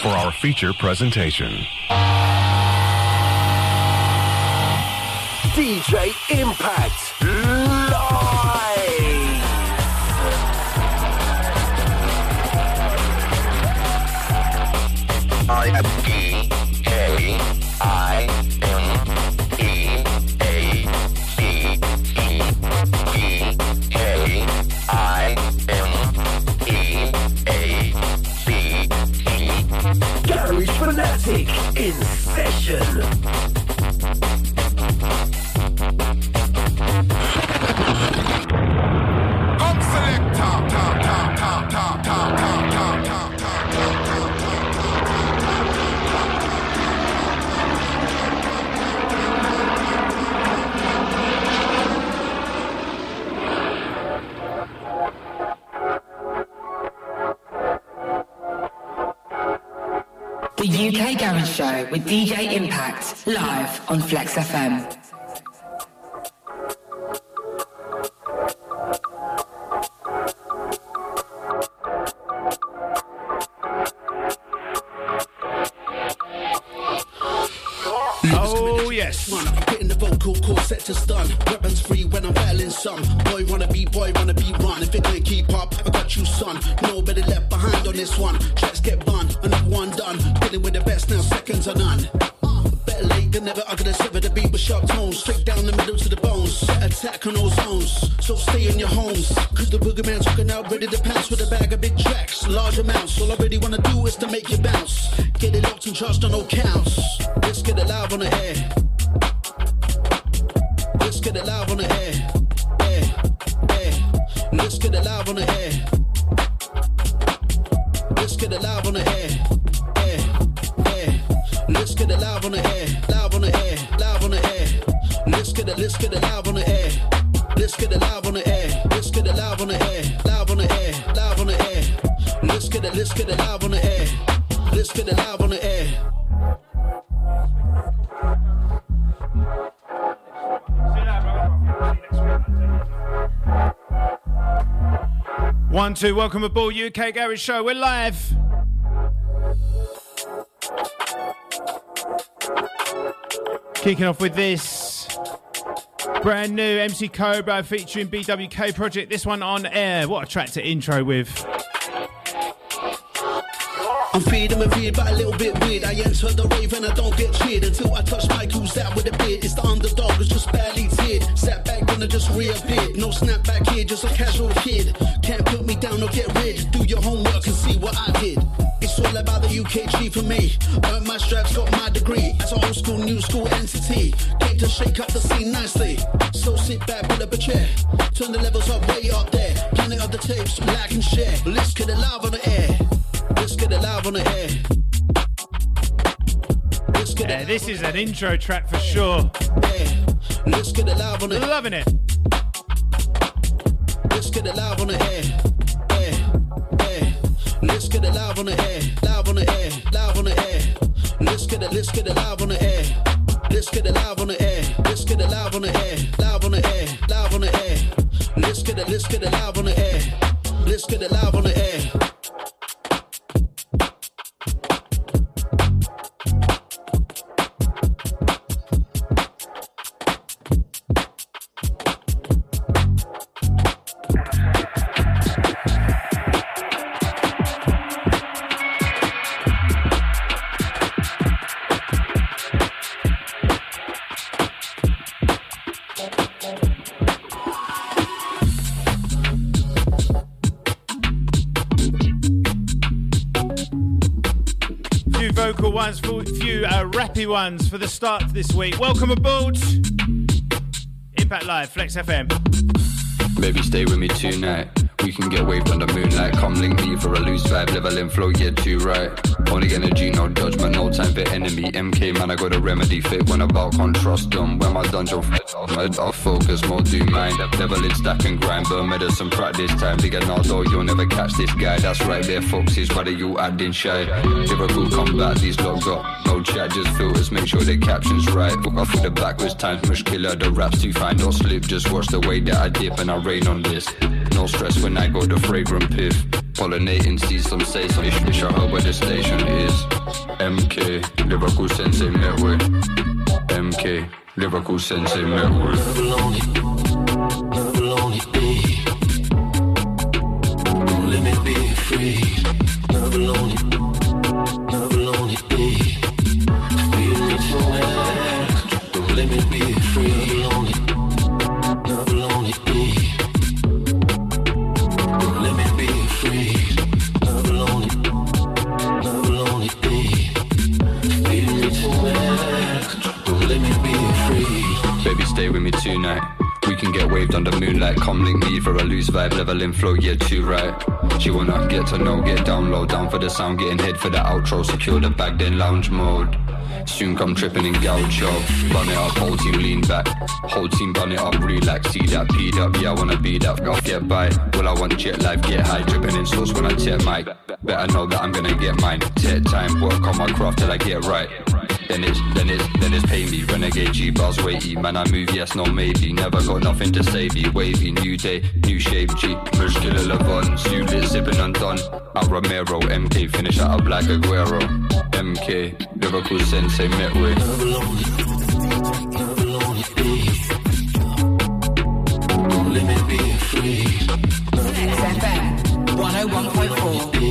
for our feature presentation. DJ Impact live. I am D K I Fanatic in session. Show with DJ Impact live on Flex FM. Two, welcome aboard UK Garage Show. We're live. Kicking off with this brand new MC Cobra featuring BWK Project. This one on air. What a track to intro with. I'm feeding and feed, but a little bit weird. I enter the rave and I don't get cheered until I touch who's that with a beard. It's the underdog, who's just barely teared. Sat back when I just reappeared. No snapback here, just a casual kid. Can't put me down or get rid. Do your homework and see what I did. It's all about the UKG for me. Earned my straps, got my degree. As an old school, new school entity. Came to shake up the scene nicely. So sit back, pull up a chair. Turn the levels up, way up there. Planet of the tapes, like and share. Let's get it live on the air. Let's get it live on the air. Let's get Yeah, this is an intro track for sure. air. Let's get it live on the air. Loving it. Live on the air. Ones for the start this week. Welcome aboard. Impact Live, Flex FM. Baby, stay with me tonight. We can get waved under moonlight. Come link me for a loose vibe. Level and flow, yeah, too right. Only energy, no judgment, no time for enemy. MK, man, I got a remedy. Fit when about, can't trust them. When my dungeon fits off, focus, more do mine. Level it, stack and grind. Burn medicine, practice time. Big Naldo, you'll never catch this guy. That's right there, foxes. Why you acting shy? Liverpool combat, these logs got no chat, just filters. Make sure the captions right. Book off the backwards times, mush killer. The raps too fine, don't slip. Just watch the way that I dip and I rain on this. No stress when I go the fragrant piff. Pollinating, see some say some ish, ish, I heard where the station is. MK, lyrical sensei network. MK, lyrical sensei network. Vibe, level in flow, yeah, too right. She wanna get to know, get down low, down for the sound, getting head for the outro. Secure the bag, then lounge mode. Soon come tripping in gaucho. Run it up, whole team lean back. Whole team run it up, relax. See that peed up, yeah, I wanna be that. Off, get by. Well, I want jet life, get high. Dripping in sauce when I tip mic. Better know that I'm gonna get mine. Take time, work on my craft till I get right. Then it's, then it's, then it's pay me. Renegade G bars weighty. Man, I move, yes, no, maybe. Never got nothing to say. Be wavy, new day, new shape. G, muscular Levon. You lit, sipping undone. Out Romero, MK, finish out up like Aguero. MK, lyrical sensei, met with. Let me be free. Flex FM 101.4.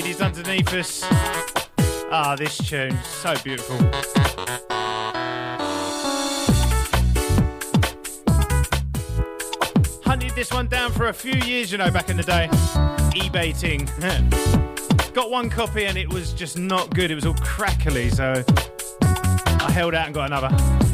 ladies underneath us. Ah, this tune, so beautiful. Hunted this one down for a few years, you know, back in the day. eBay ting. Got one copy and it was just not good. It was all crackly, so I held out and got another.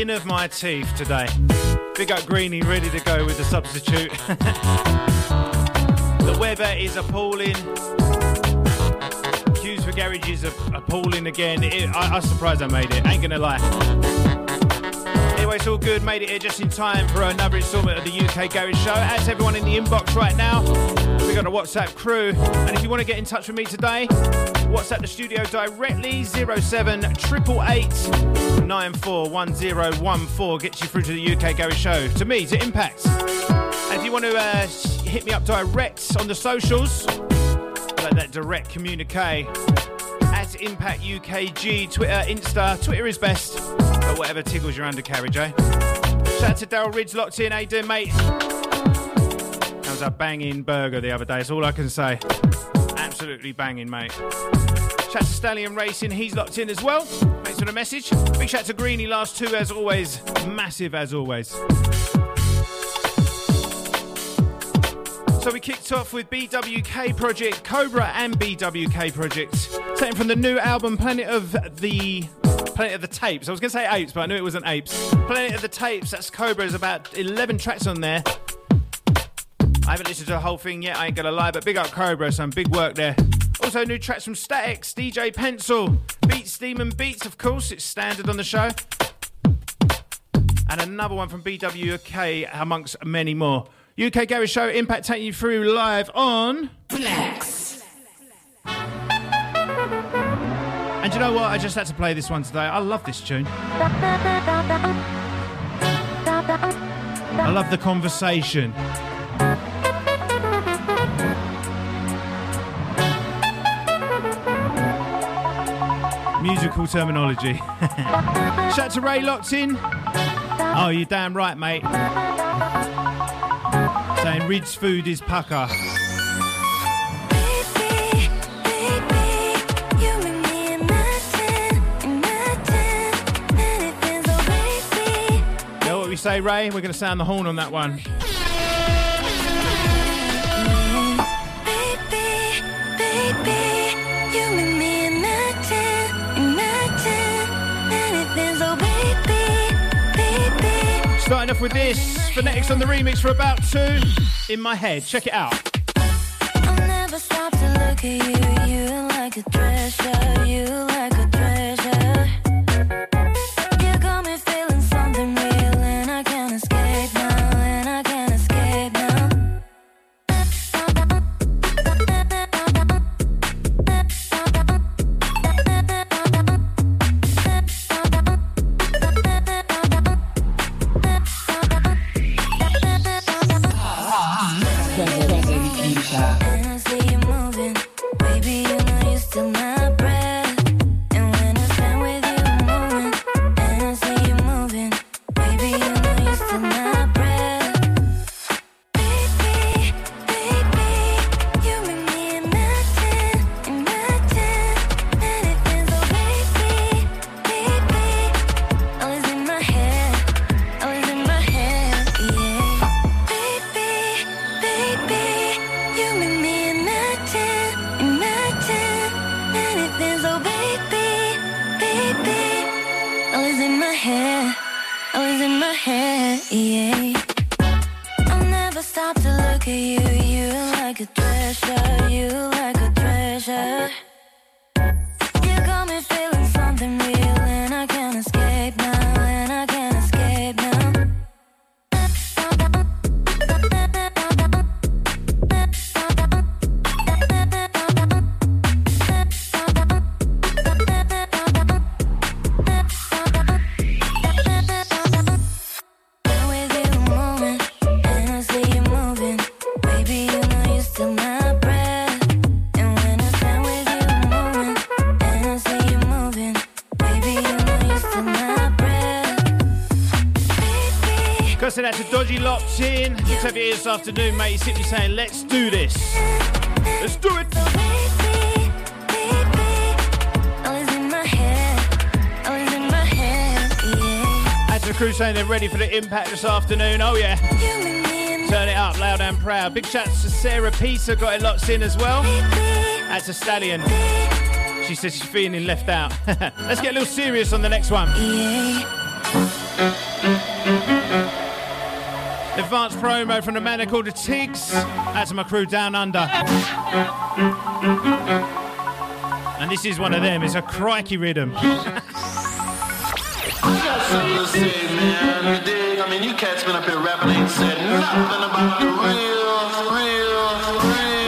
Skin of my teeth today. Big up Greeny, ready to go with the substitute. the weather is appalling. Queues for garages is a- appalling again. It, I, I'm surprised I made it. Ain't gonna lie. Anyway, it's all good. Made it here just in time for another installment of the UK Garage Show. As everyone in the inbox right now, we got a WhatsApp crew. And if you want to get in touch with me today, WhatsApp the studio directly 07 888 941014 gets you through to the UK Garage Show. To me, to Impact. And if you want to uh, hit me up direct on the socials, like that direct communique at Impact UKG, Twitter, Insta. Twitter is best, but whatever tickles your undercarriage, eh? Shout out to Daryl Ridge locked in. How you doing, mate? Was a banging burger the other day. That's all I can say. Absolutely banging, mate. Shout to Stallion Racing. He's locked in as well. Thanks for the message. Big shout to Greenie. Last two, as always. Massive as always. So we kicked off with BWK Project, Cobra and BWK Project, taken from the new album Planet of the Planet of the Tapes. I was going to say apes, but I knew it wasn't apes. Planet of the Tapes. That's Cobra. There's about 11 tracks on there. I haven't listened to the whole thing yet. I ain't gonna lie, but big up Cobra. Some big work there. Also, new tracks from Statix, DJ Pencil, Beats Demon Beatz. Of course, it's standard on the show. And another one from BWK, amongst many more. UK Garage Show Impact taking you through live on. Flex. And you know what? I just had to play this one today. I love this tune. I love the conversation. Musical terminology. Shout out to Ray locked in. Oh, you're damn right, mate. Saying Ridge food is pucker. Know what we say, Ray? We're going to sound the horn on that one. Starting off with this, phonetics on the remix for about two. In my head, check it out. I'll never stop to look at you. You like a treasure. You Person out to Dodgy locked in. Good to have you here this afternoon, mate. You're simply saying, let's do this. Let's do it. The crew saying they're ready for the impact this afternoon. Oh, yeah. Turn it up loud and proud. Big shouts to Sarah Peter, got it locked in as well. That's a Stallion. She says she's feeling left out. Let's get a little serious on the next one. Advanced promo from the man called the Tigs. Out to my crew down under. And this is one of them. It's a crikey rhythm. I mean, you cats been up here rapping, ain't said nothing about the real, real, real thing.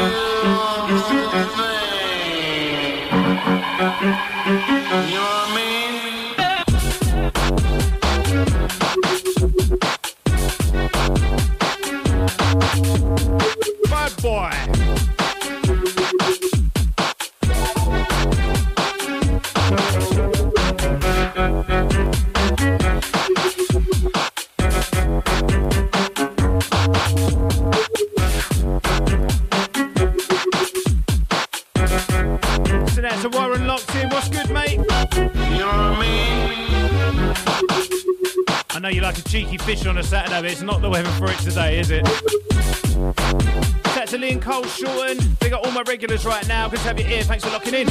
You know what I mean? Boy. So that's a Warren locked in. What's good, mate? You know what I mean? I know you like a cheeky fish on a Saturday, but it's not the weather for it today, is it? To Lee and Cole Shorten. They got all my regulars right now. Good to have you here. Thanks for locking in.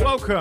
Welcome.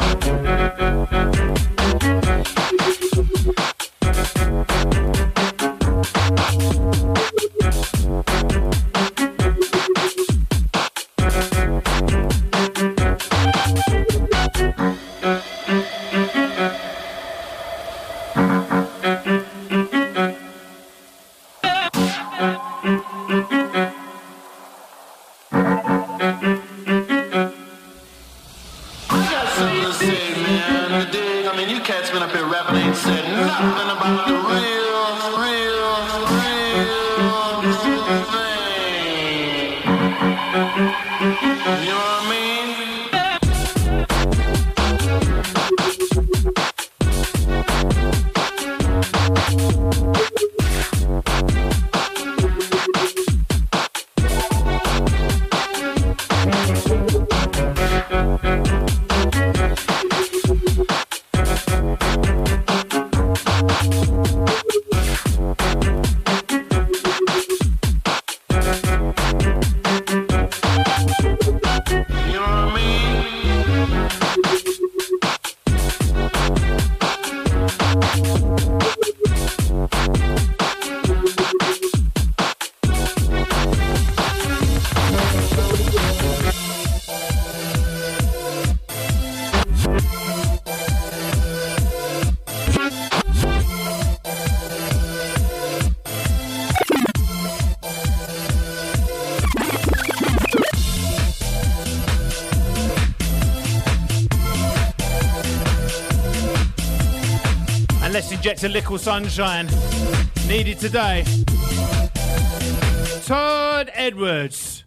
And let's inject a little sunshine. Needed today. Todd Edwards.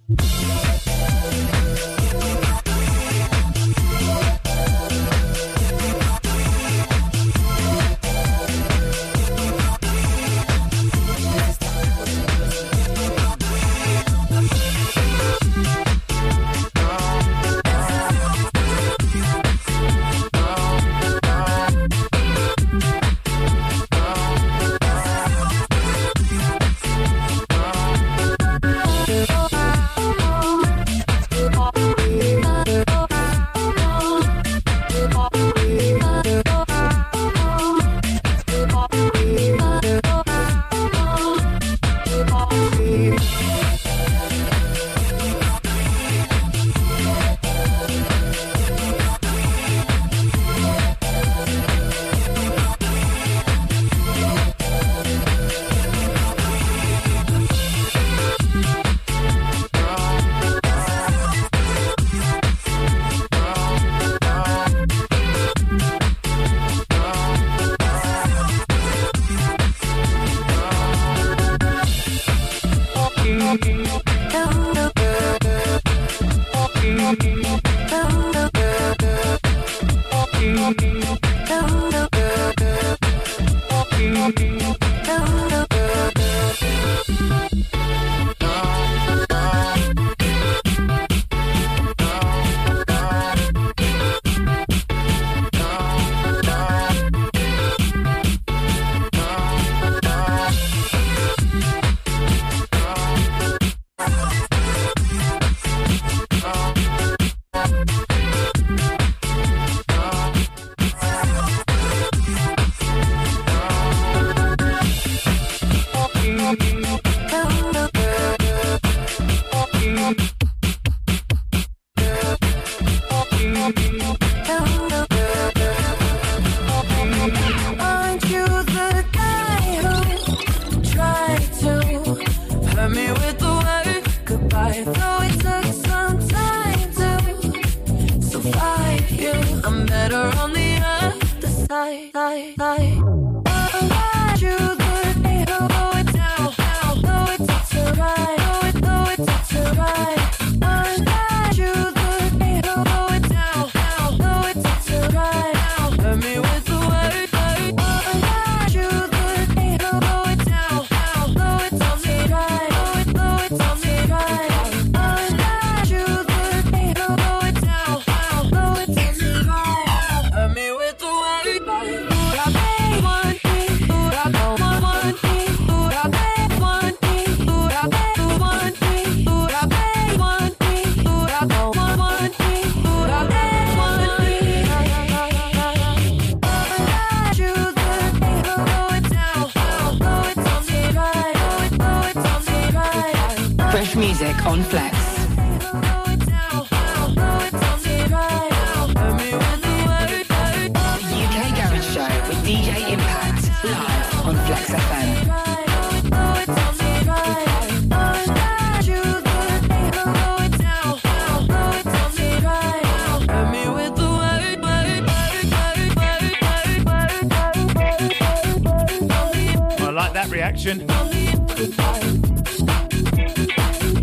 reaction.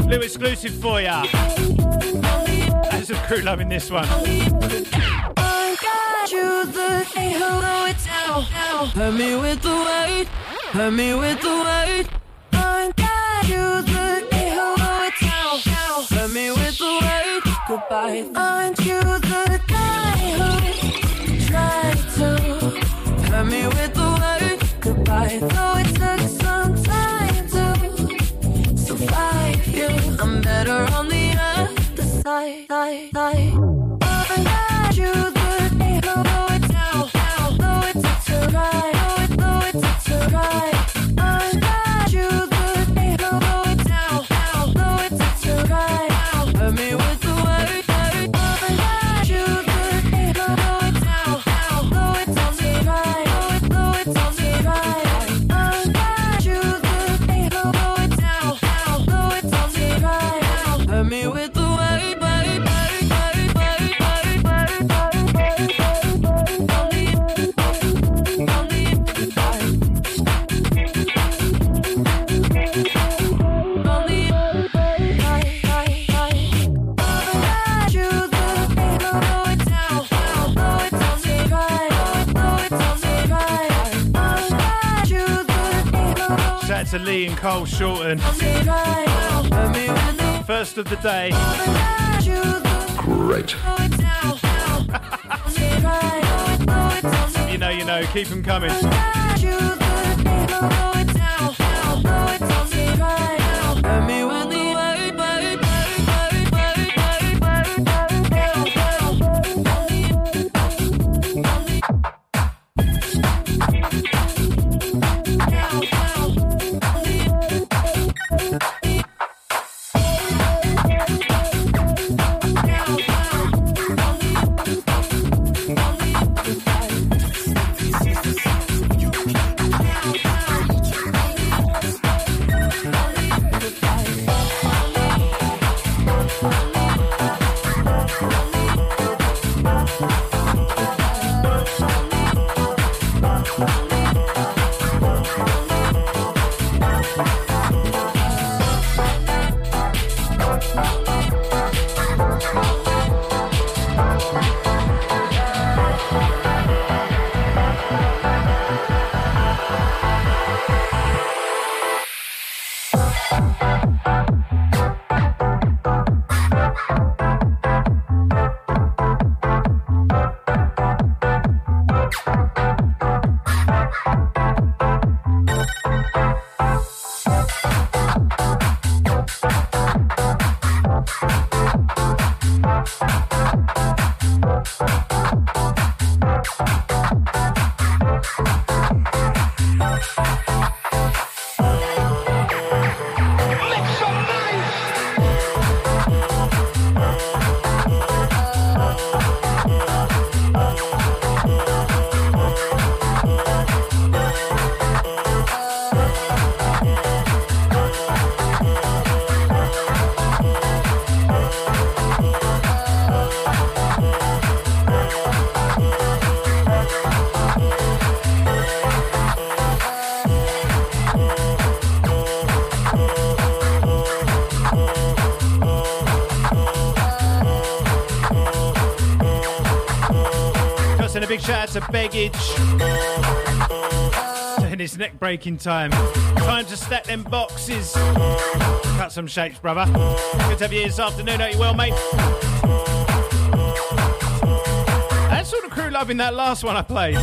Little exclusive for ya. That's a crew loving this one. You the thing, hello, it's out, out. Hurt me with the weight, hurt me with the weight. I got you the thing, hello, it's out, out. Hurt me with the weight, goodbye. Aren't you the guy who tried to hurt me with the weight, goodbye? Though it's I'm better on the other side. side, side. to Lee and Cole Shorten. First of the day. Great. you know, you know, keep them coming. Shout out to Beggage. And it's neck breaking time. Time to stack them boxes. Cut some shapes, brother. Good to have you this afternoon. Hope you well, mate. That sort of crew loving that last one I played.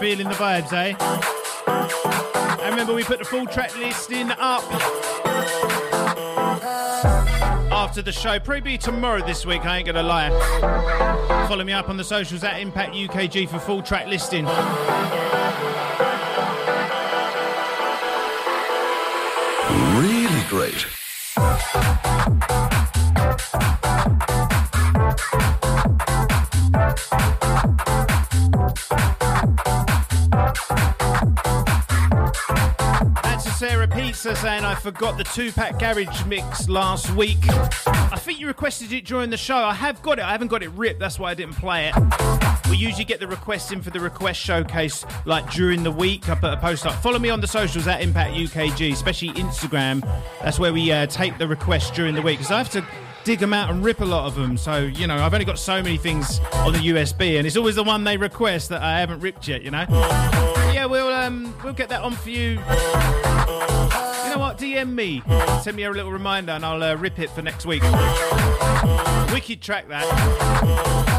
Feeling the vibes, eh? I remember we put the full track listing up after the show. Probably tomorrow this week, I ain't gonna lie. Follow me up on the socials at Impact UKG for full track listing. Really great. I forgot the two pack garage mix last week. I think you requested it during the show. I have got it. I haven't got it ripped. That's why I didn't play it. We usually get the requests in for the request showcase like during the week. I put a post up. Follow me on the socials at Impact UKG, especially Instagram. That's where we uh, take the requests during the week because I have to dig them out and rip a lot of them. So you know, I've only got so many things on the USB, and it's always the one they request that I haven't ripped yet. You know. Yeah, we'll um, we'll get that on for you. You know what? DM me. Send me a little reminder and I'll uh, rip it for next week. Wicked track that.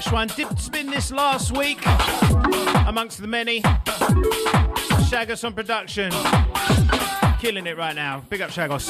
Fresh one. Did spin this last week amongst the many. Shagos on production. Killing it right now. Big up Shagos.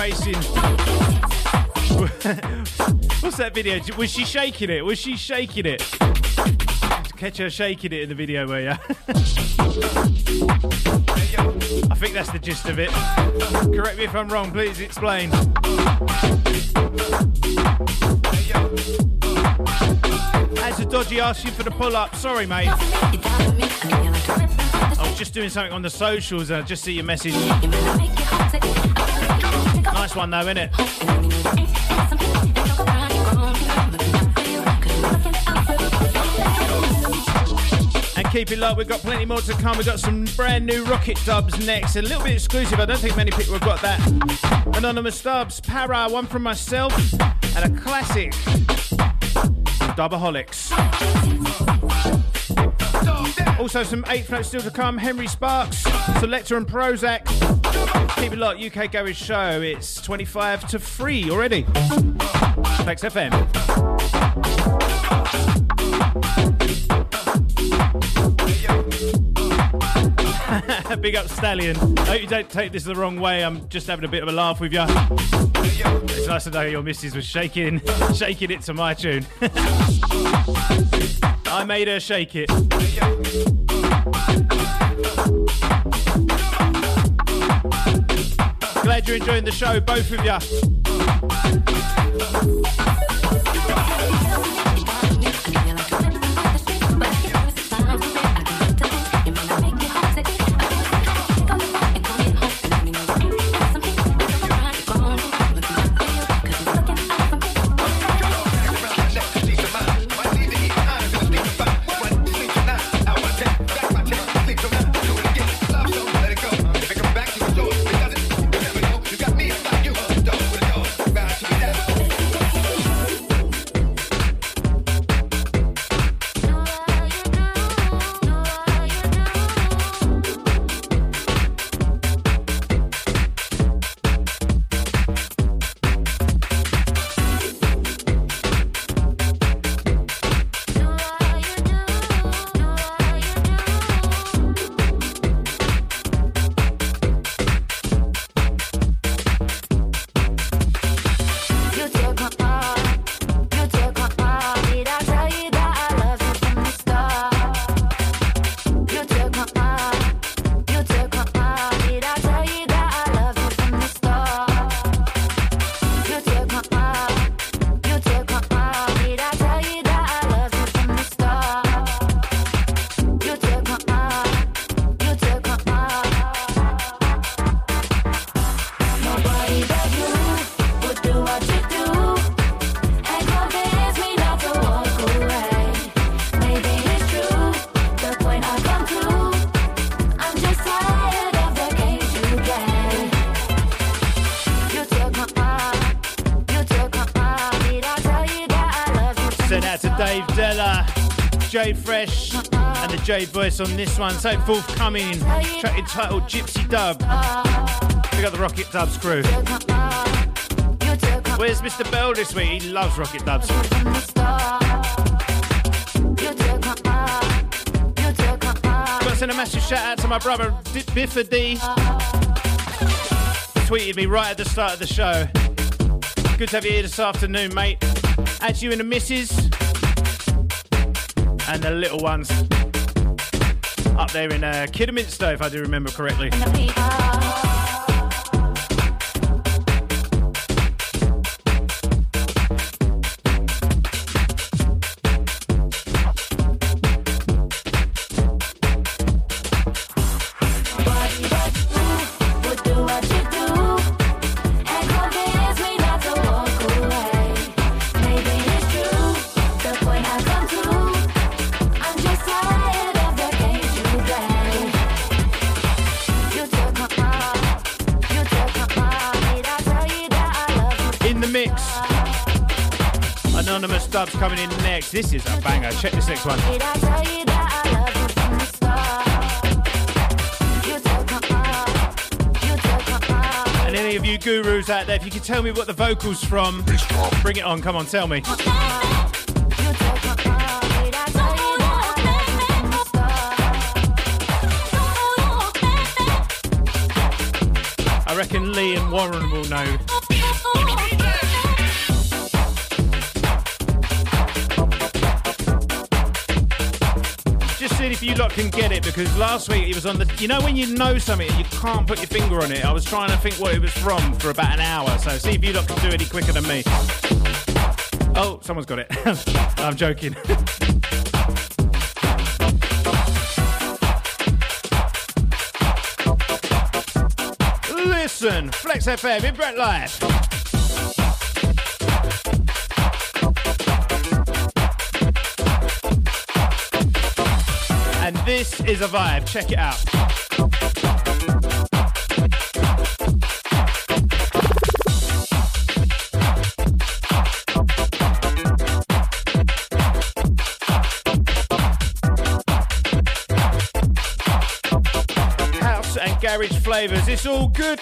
Racing. What's that video? Was she shaking it? Was she shaking it? Catch her shaking it in the video, were ya? I think that's the gist of it. Correct me if I'm wrong, please explain. As a dodgy you for the pull up. Sorry, mate. I was just doing something on the socials and I just see your message. Nice one, though, innit? And keep it low, we've got plenty more to come. We've got some brand new rocket dubs next. A little bit exclusive, I don't think many people have got that. Anonymous dubs, Para, one from myself, and a classic, Dubaholics. Also, some eighth notes still to come. Henry Sparks, Selector and Prozac. Keep it locked. UK Garage Show. It's 25 to 3 already. Flex FM. Big up Stallion. I hope you don't take this the wrong way. I'm just having a bit of a laugh with you. It's nice to know your missus was shaking, shaking it to my tune. I made her shake it. Glad you're enjoying the show, both of you. Jay Fresh, and the J Voice on this one. So forthcoming, track entitled Gypsy Dub. We got the Rocket Dubs crew. Where's Mr. Bell this week? He loves Rocket Dubs. Got to send a massive shout out to my brother Biffa D. Tweeted me right at the start of the show. Good to have you here this afternoon, mate. That's you and the missus. And the little ones. Up there in uh, Kidderminster, if I do remember correctly. Coming in next. This is a banger. Check this next one. And any of you gurus out there, if you can tell me what the vocals from, bring it on. Come on, tell me. I reckon Lee and Warren will know. You lot can get it because last week it was on the. You know when you know something and you can't put your finger on it. I was trying to think what it was from for about an hour. So see if you lot can do any quicker than me. Oh, someone's got it. I'm joking. Listen, Flex FM in Brett Live. This is a vibe. Check it out. House and garage flavors. It's all good.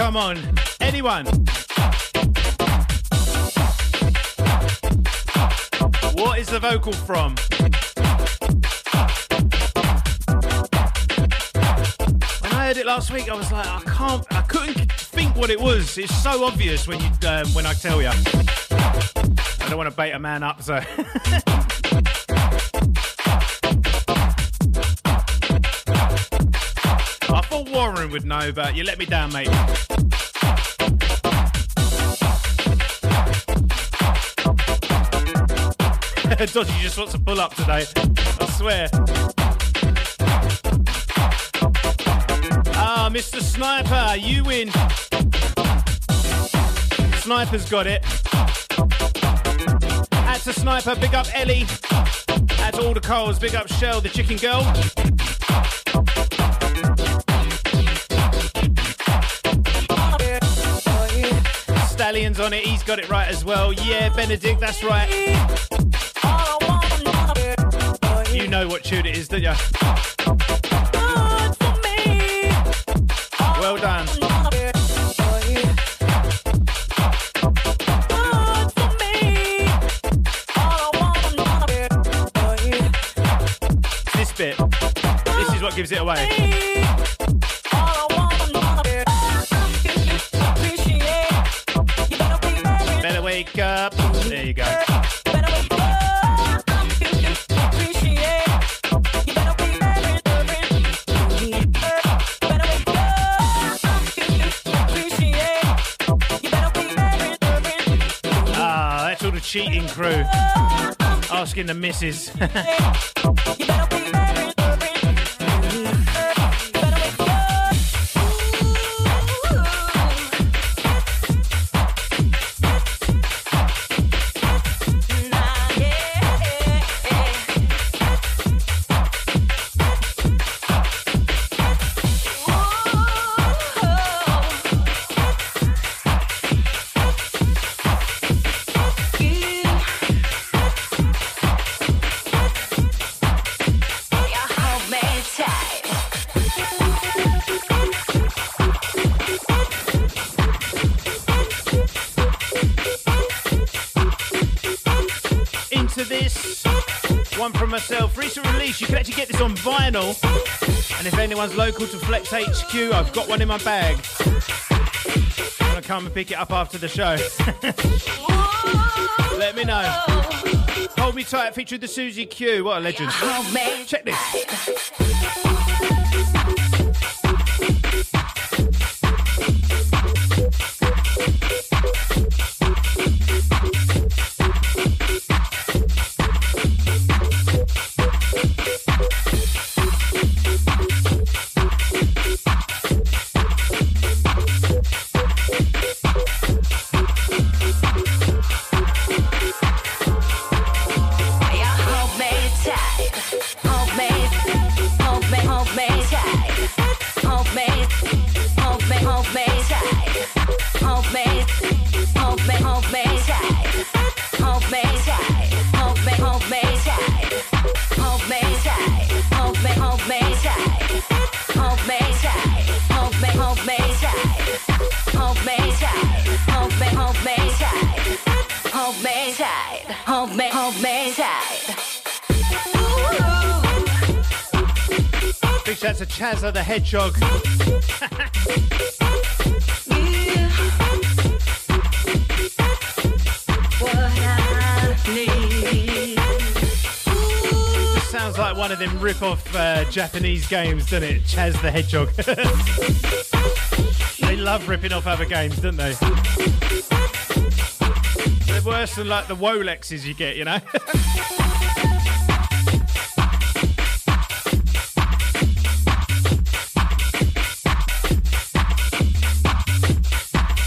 Come on, anyone. What is the vocal from? When I heard it last week, I was like, I can't, I couldn't think what it was. It's so obvious when you, um, when I tell you. I don't want to bait a man up, so. I thought Warren would know, but you let me down, mate. Dodgy just wants to pull up today. I swear. Ah, Mr. Sniper, you win. Sniper's got it. At to Sniper, big up Ellie. At all the Coles, big up Shell, the chicken girl. Stallion's on it, he's got it right as well. Yeah, Benedict, that's right. You know what tune it is, don't you? Well done. This bit. This is what gives it away. The missus. anyone's local to Flex HQ, I've got one in my bag. I'm gonna come and pick it up after the show. Let me know. Hold me tight, featured the Susie Q. What a legend. Oh, Check this. Hold me tight. Big shout to Chazza the Hedgehog. Sounds like one of them rip-off uh, Japanese games, doesn't it? Chaz the Hedgehog. they love ripping off other games, don't they? They're worse than like the Wolexes you get, you know.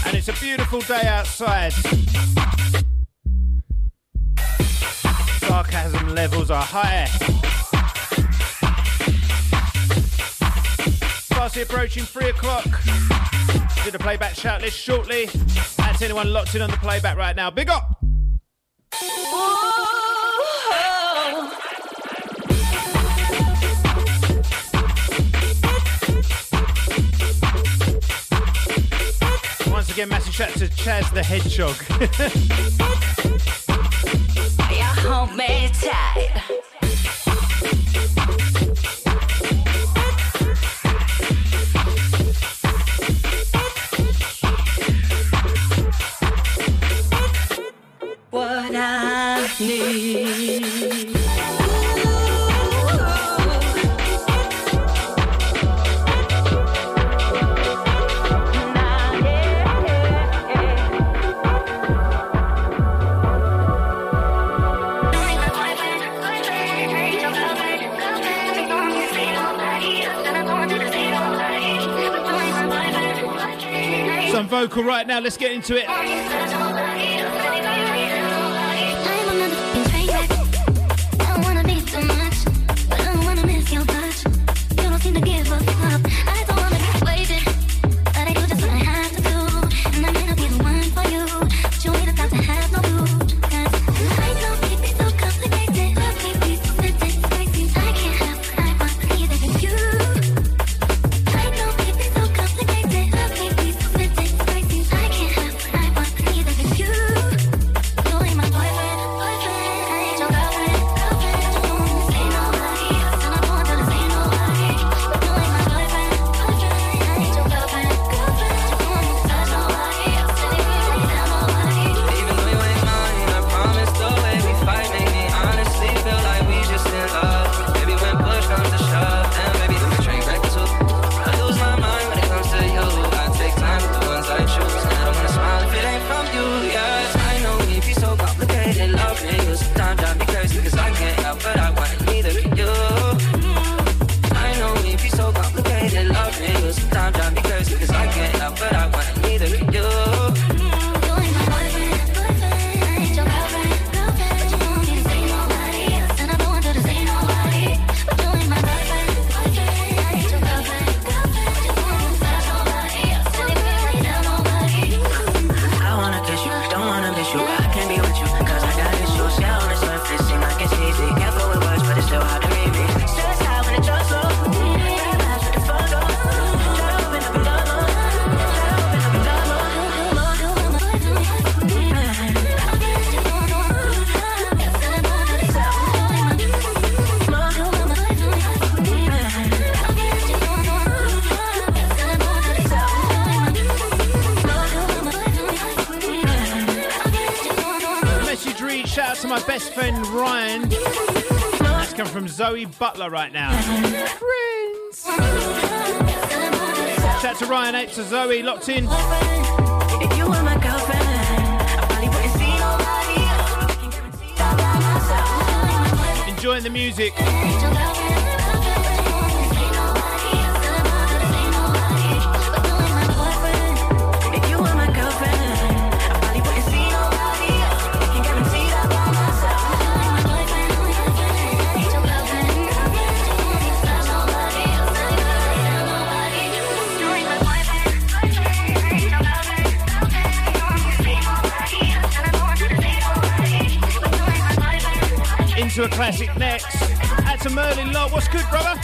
and it's a beautiful day outside. Sarcasm levels are high. Fastly approaching three o'clock. Do the playback shout list shortly. Anyone locked in on the playback right now. Big up! Once again, massive shout to Chaz the Hedgehog. You hold me tight. Some vocal right now. Let's get into it. Ryan. That's come from Zoe Butler right now. Friends. Shout to Ryan, out to Zoe, locked in. If you were my girlfriend, I probably wouldn't see nobody else. Enjoying the music. Into a classic next. That's a Merlin lot. What's good, brother?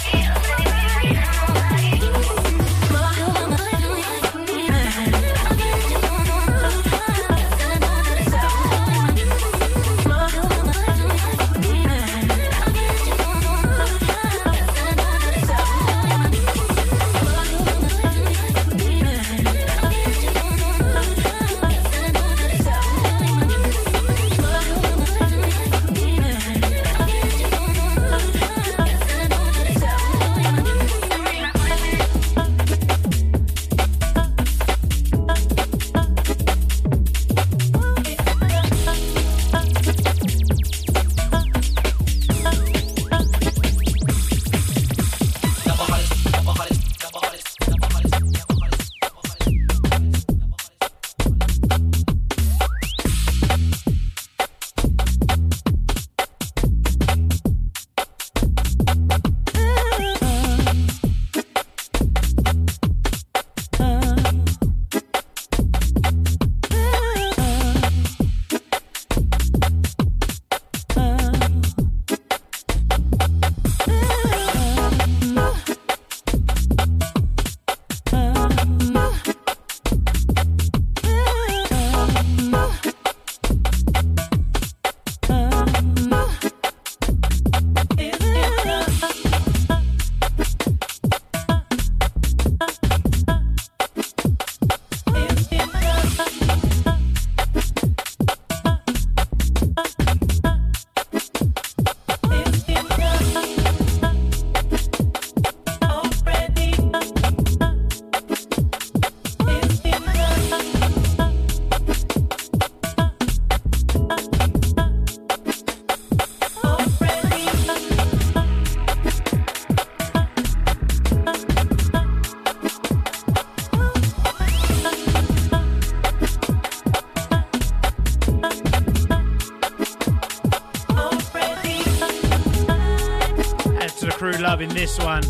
This one.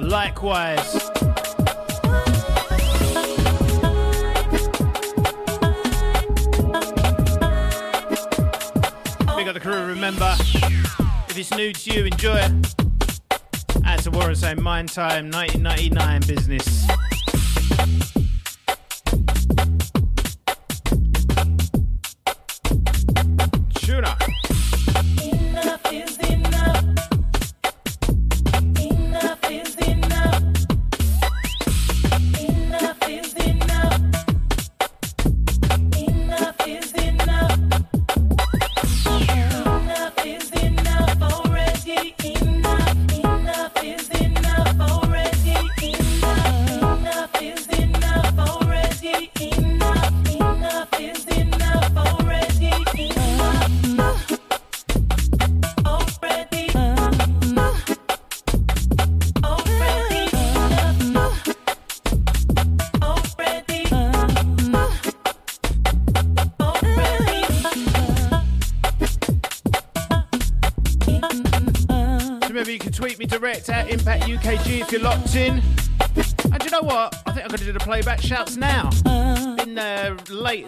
Likewise. Big up the crew, remember. If it's new to you, enjoy it. To Warren saying Mind Time 1999 business. Tuna. Enough is enough.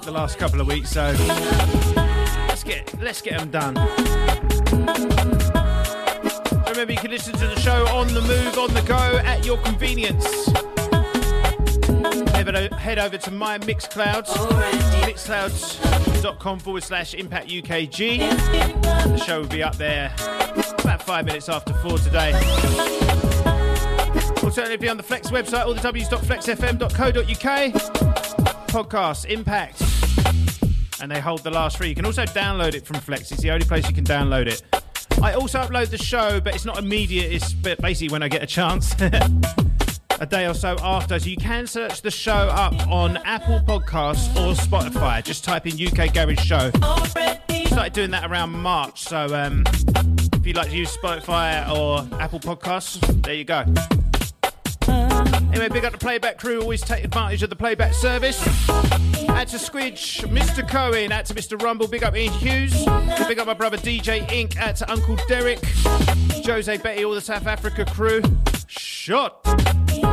The last couple of weeks, so let's get let's get them done. Remember, you can listen to the show on the move, on the go, at your convenience. Head over to my Mixclouds, mixclouds.com forward slash Impact UKG. The show will be up there about five minutes after four today. Alternatively, be on the Flex website, all the w's.flexfm.co.uk. Podcast, Impact. And they hold the last three. You can also download it from Flex. It's the only place you can download it. I also upload the show, but it's not immediate. It's basically when I get a chance. a day or so after. So you can search the show up on Apple Podcasts or Spotify. Just type in UK Garage Show. Started doing that around March. So um, if you'd like to use Spotify or Apple Podcasts, there you go. Anyway, big up the playback crew. Always take advantage of the playback service. Add to Squidge, Mr. Cohen. Add to Mr. Rumble. Big up Ian Hughes. Big up my brother DJ Inc. Add to Uncle Derek. Jose Betty, all the South Africa crew. Shot. Big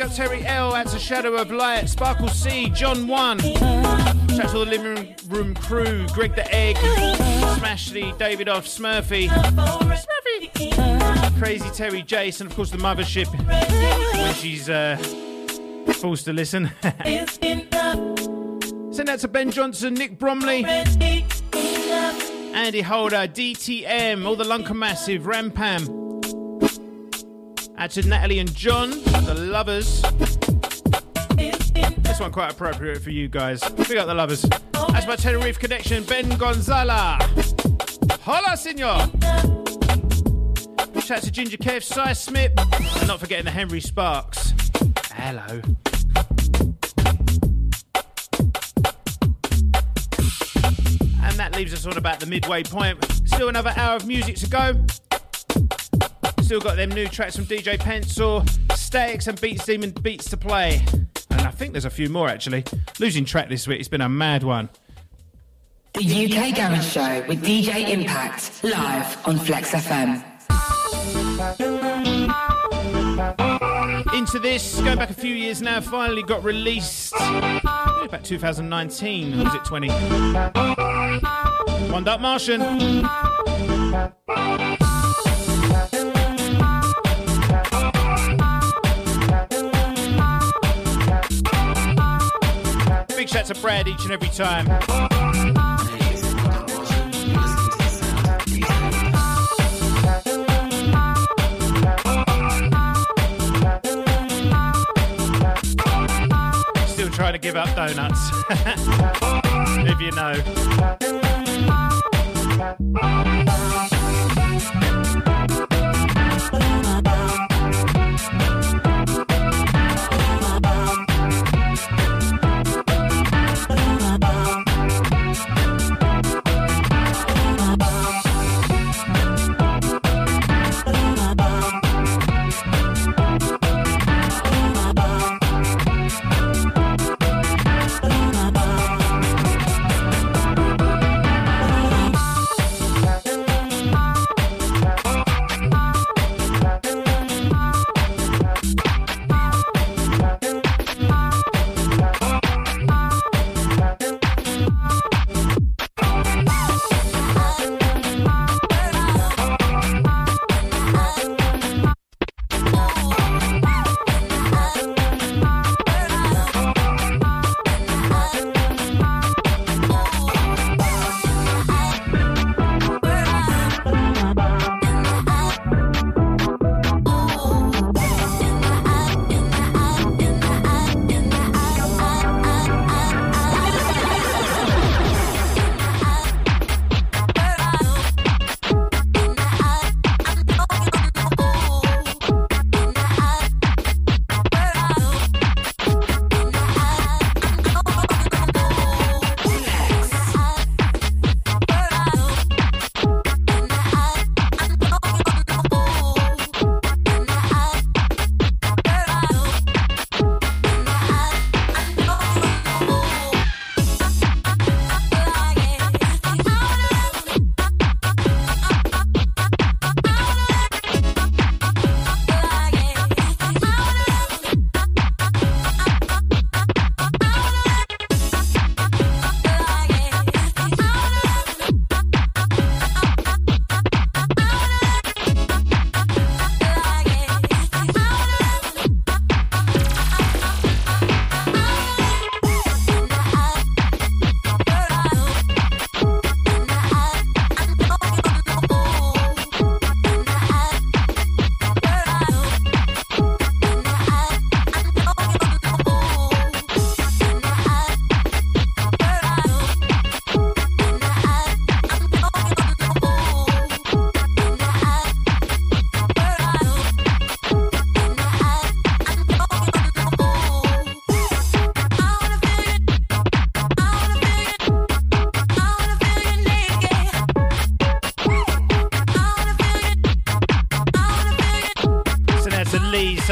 up Terry L. Add to Shadow of Light. Sparkle C. John 1. Shout to the living room crew. Greg the Egg. Smashley. David Off. Smurfy. Smurfy. Crazy Terry Jason, of course the mothership. When she's uh, to listen. Is. Send that to Ben Johnson, Nick Bromley, Andy Holder, DTM, all the Lunker Massive, Rampam. Add to Natalie and John, the lovers. This one quite appropriate for you guys. We got the lovers. That's my Tenerife connection, Ben Gonzala. Hola, senor. Shout out to Ginger Kev, Cy Smith, and not forgetting the Henry Sparks. Hello. Leaves us on about the midway point. Still another hour of music to go. Still got them new tracks from DJ Pencil, Statix and Beats Demon Beatz to play. And I think there's a few more actually. Losing track this week, it's been a mad one. The UK Garage Show with DJ Impact, live on Flex FM. Into this, going back a few years now, finally got released. About 2019, or was it 20? One Up Martian. Big shout to Brad each and every time. Give up donuts. if you know.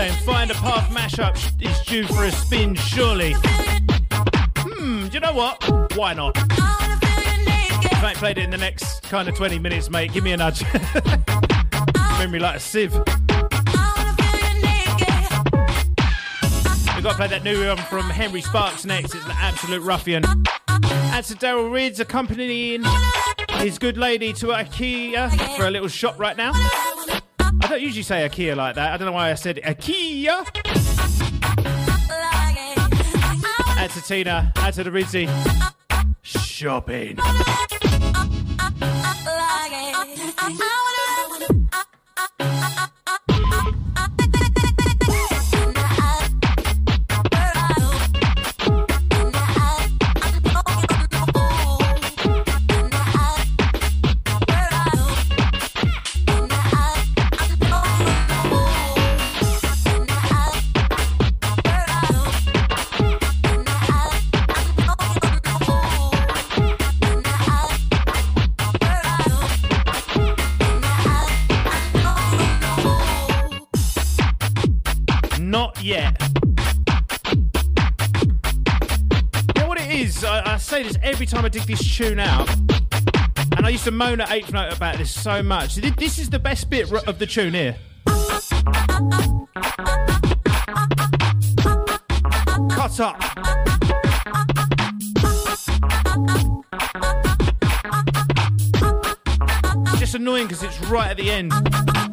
Mind a Path mashup is due for a spin, surely. Hmm, do you know what? Why not? If I played it in the next kind of 20 minutes, mate, give me a nudge. Memory like a sieve. We've got to play that new one from Henry Sparks next. It's an absolute ruffian. And to Daryl Ridds accompanying his good lady to IKEA for a little shop right now. Usually say IKEA like that. I don't know why I said IKEA. And to Tina, and to the Rizzy. Shopping. Used to moan at Eighth Note about this so much. This is the best bit of the tune here. Cut up. It's just annoying because it's right at the end.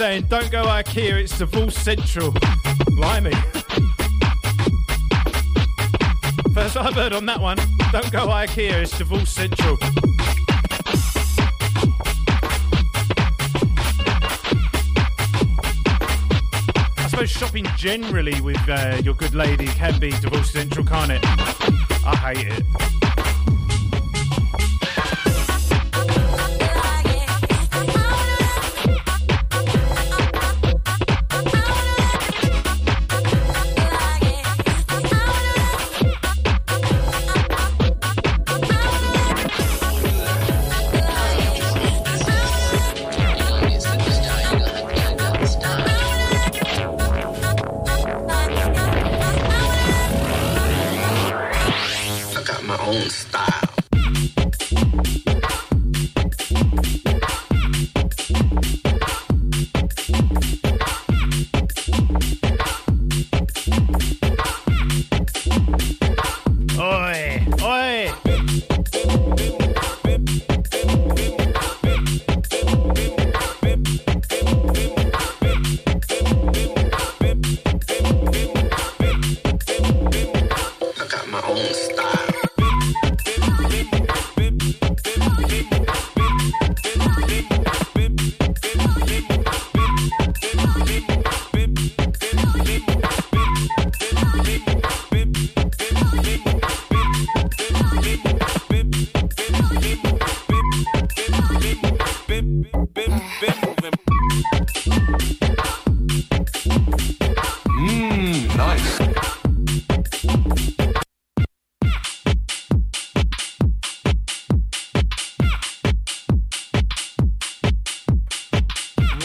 Saying, don't go IKEA, it's Divorce Central. Blimey. First I've heard on that one, don't go IKEA, it's Divorce Central. I suppose shopping generally with uh, your good lady can be Divorce Central, can't it? I hate it.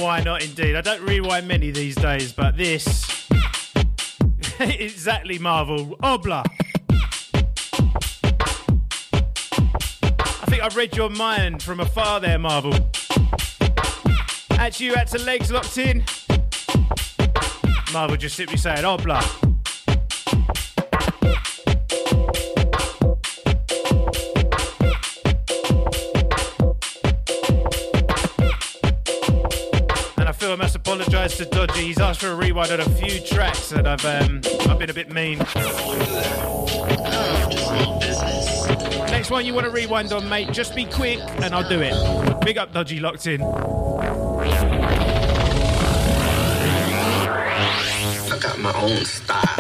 Why not indeed? I don't rewind many these days, but this exactly Marvel. Obla. I think I've read your mind from afar there, Marvel. At you, at to legs locked in. Marvel just simply saying, Obla. Apologise to Dodgy. He's asked for a rewind on a few tracks, and I've um, I've been a bit mean. Next one you want to rewind on, mate? Just be quick, and I'll do it. Big up, Dodgy, locked in. I got my own style.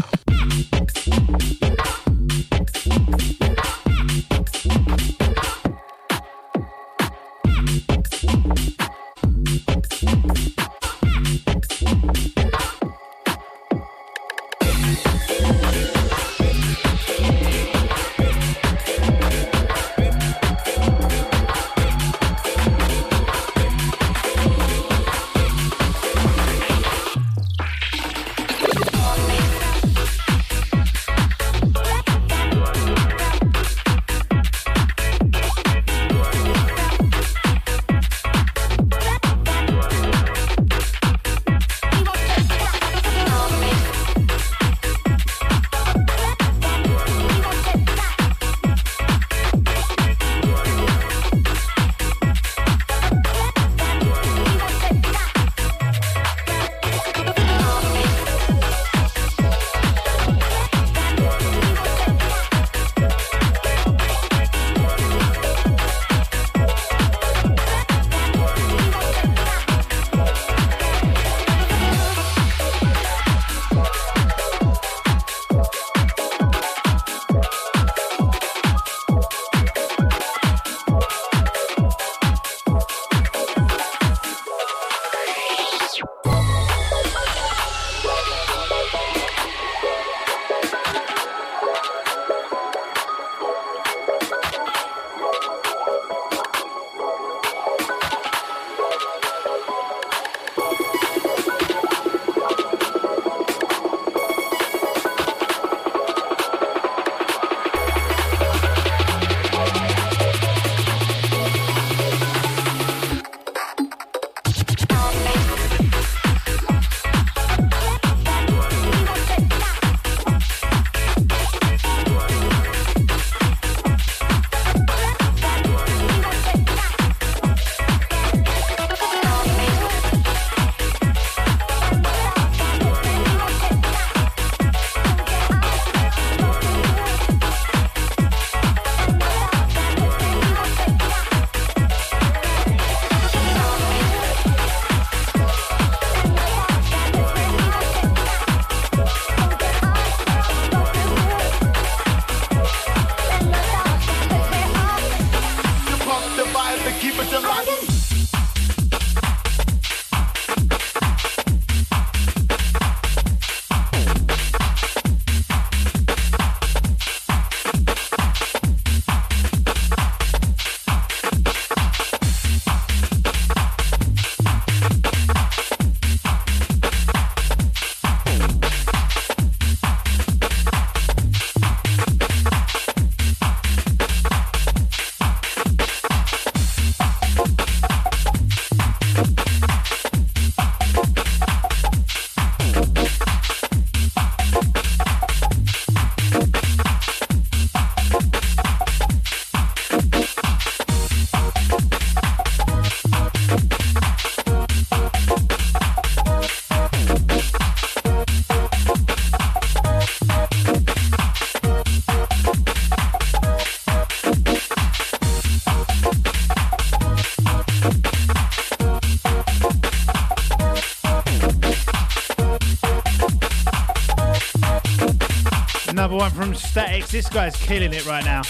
Statix. This guy's killing it right now.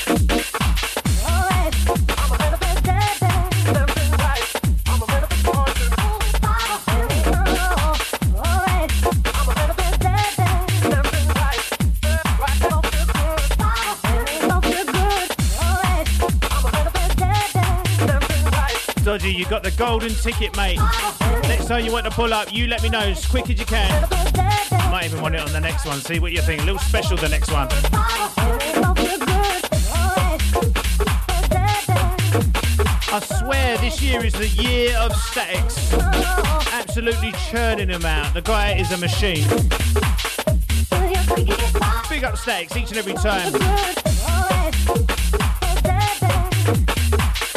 Dodgy, you got the golden ticket, mate. Next time you want to pull up, you let me know as quick as you can. Even want it on the next one. See what you think. A little special the next one. I swear this year is the year of Statix. Absolutely churning them out. The guy is a machine. Big up Statix each and every time.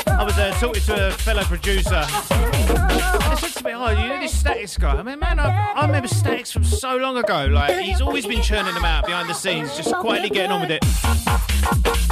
I was uh, talking to a fellow producer. "Oh, you know this Statix guy? I mean, man, I, I remember Statix from so long ago. Like he's always been churning them out behind the scenes, just quietly getting on with it."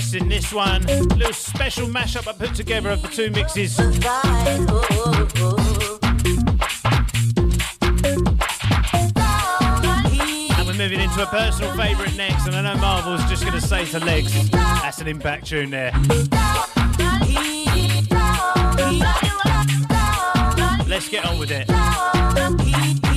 Requesting this one, A little special mashup I put together of the two mixes. And we're moving into a personal favourite next, and I know Marvel's just going to say to Legs, that's an impact tune there. Let's get on with it.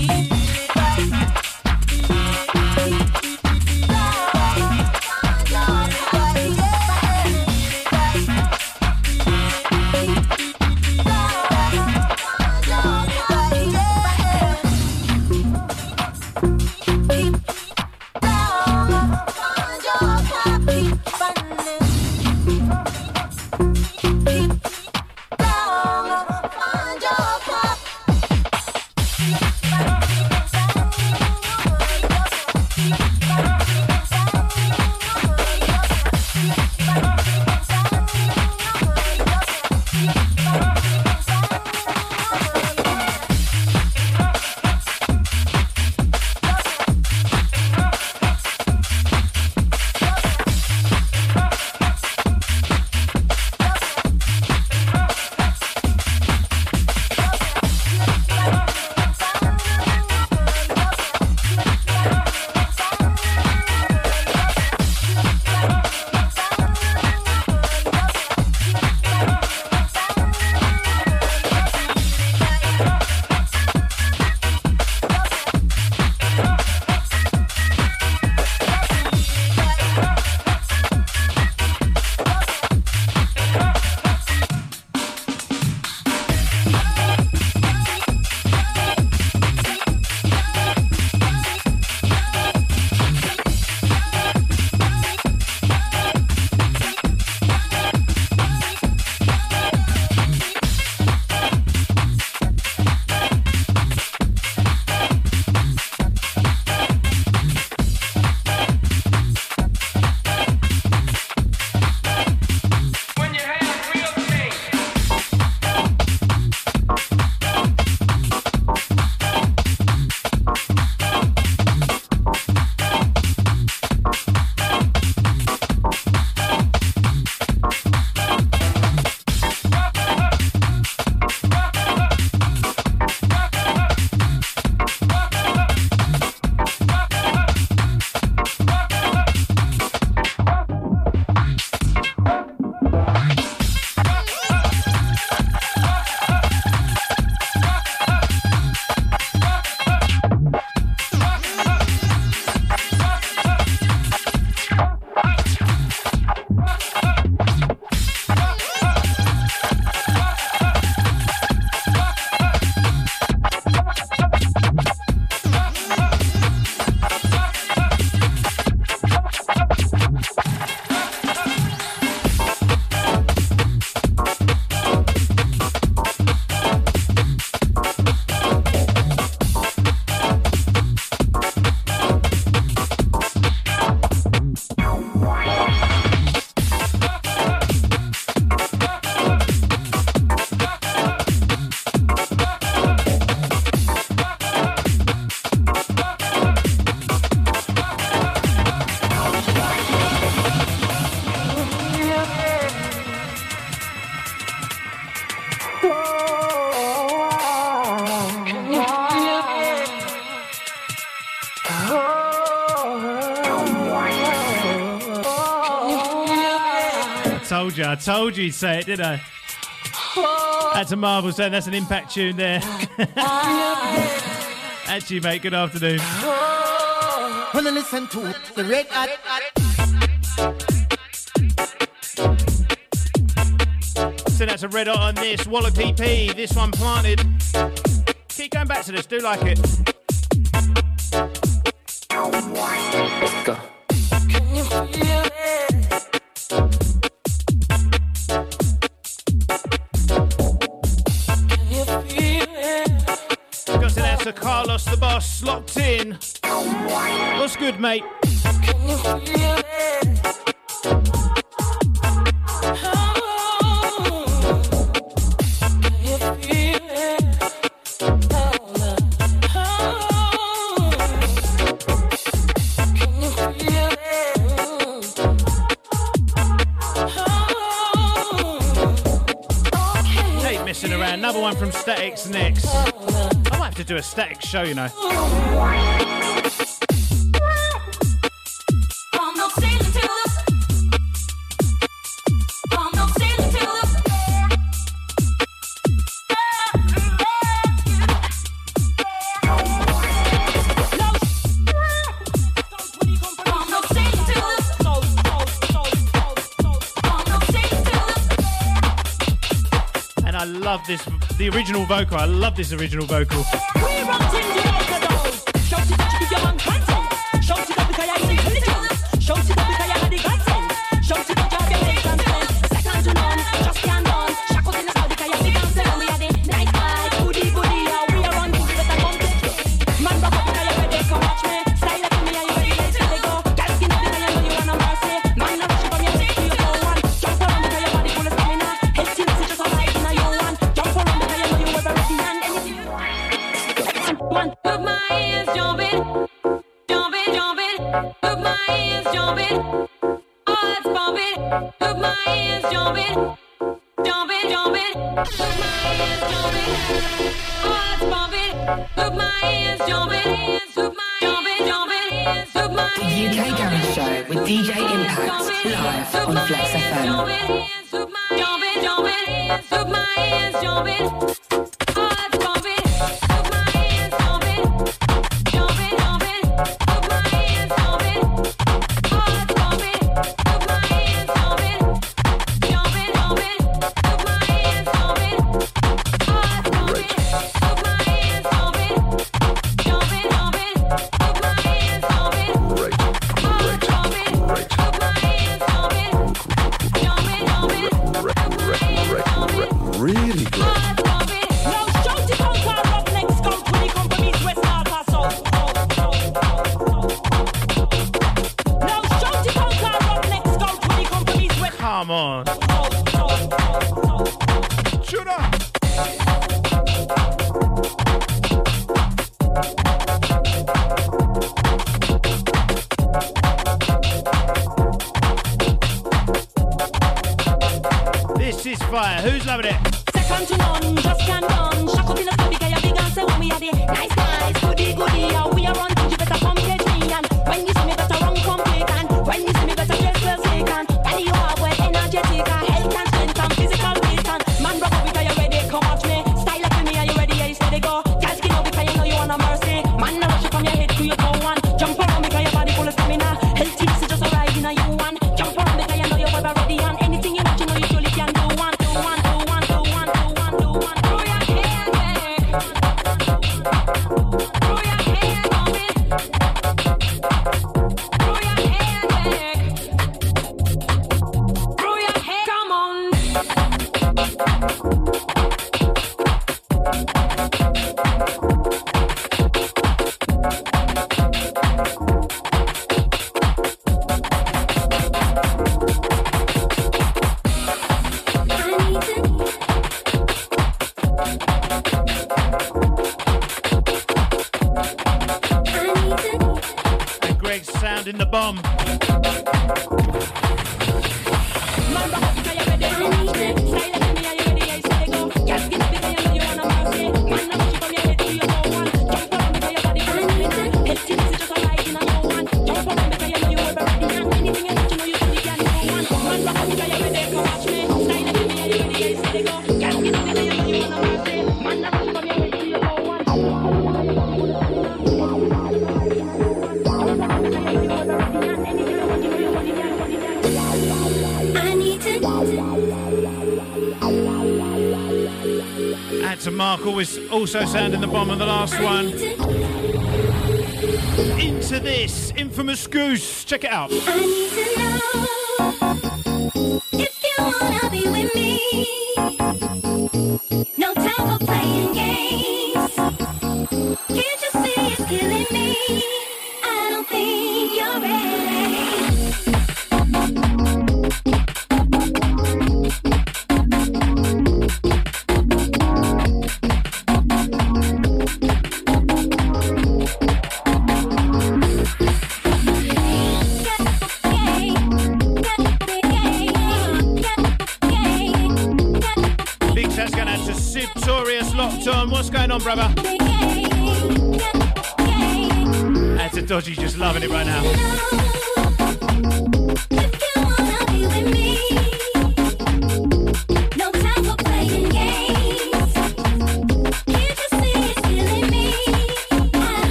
told you he'd say it, didn't I? Oh. That's a Marvel song. That's an impact tune there. Actually, mate, good afternoon. Oh. Wanna listen to the red hot. So that's a red hot on this. Wallop PP, this one planted. Keep going back to this, do like it. Let's go. Carlos the boss locked in. What's good, mate? around. Another one from Statix next to do a static show, you know. vocal. I love this original vocal. Always also sounding the bomb on the last one. Into this infamous goose. Check it out.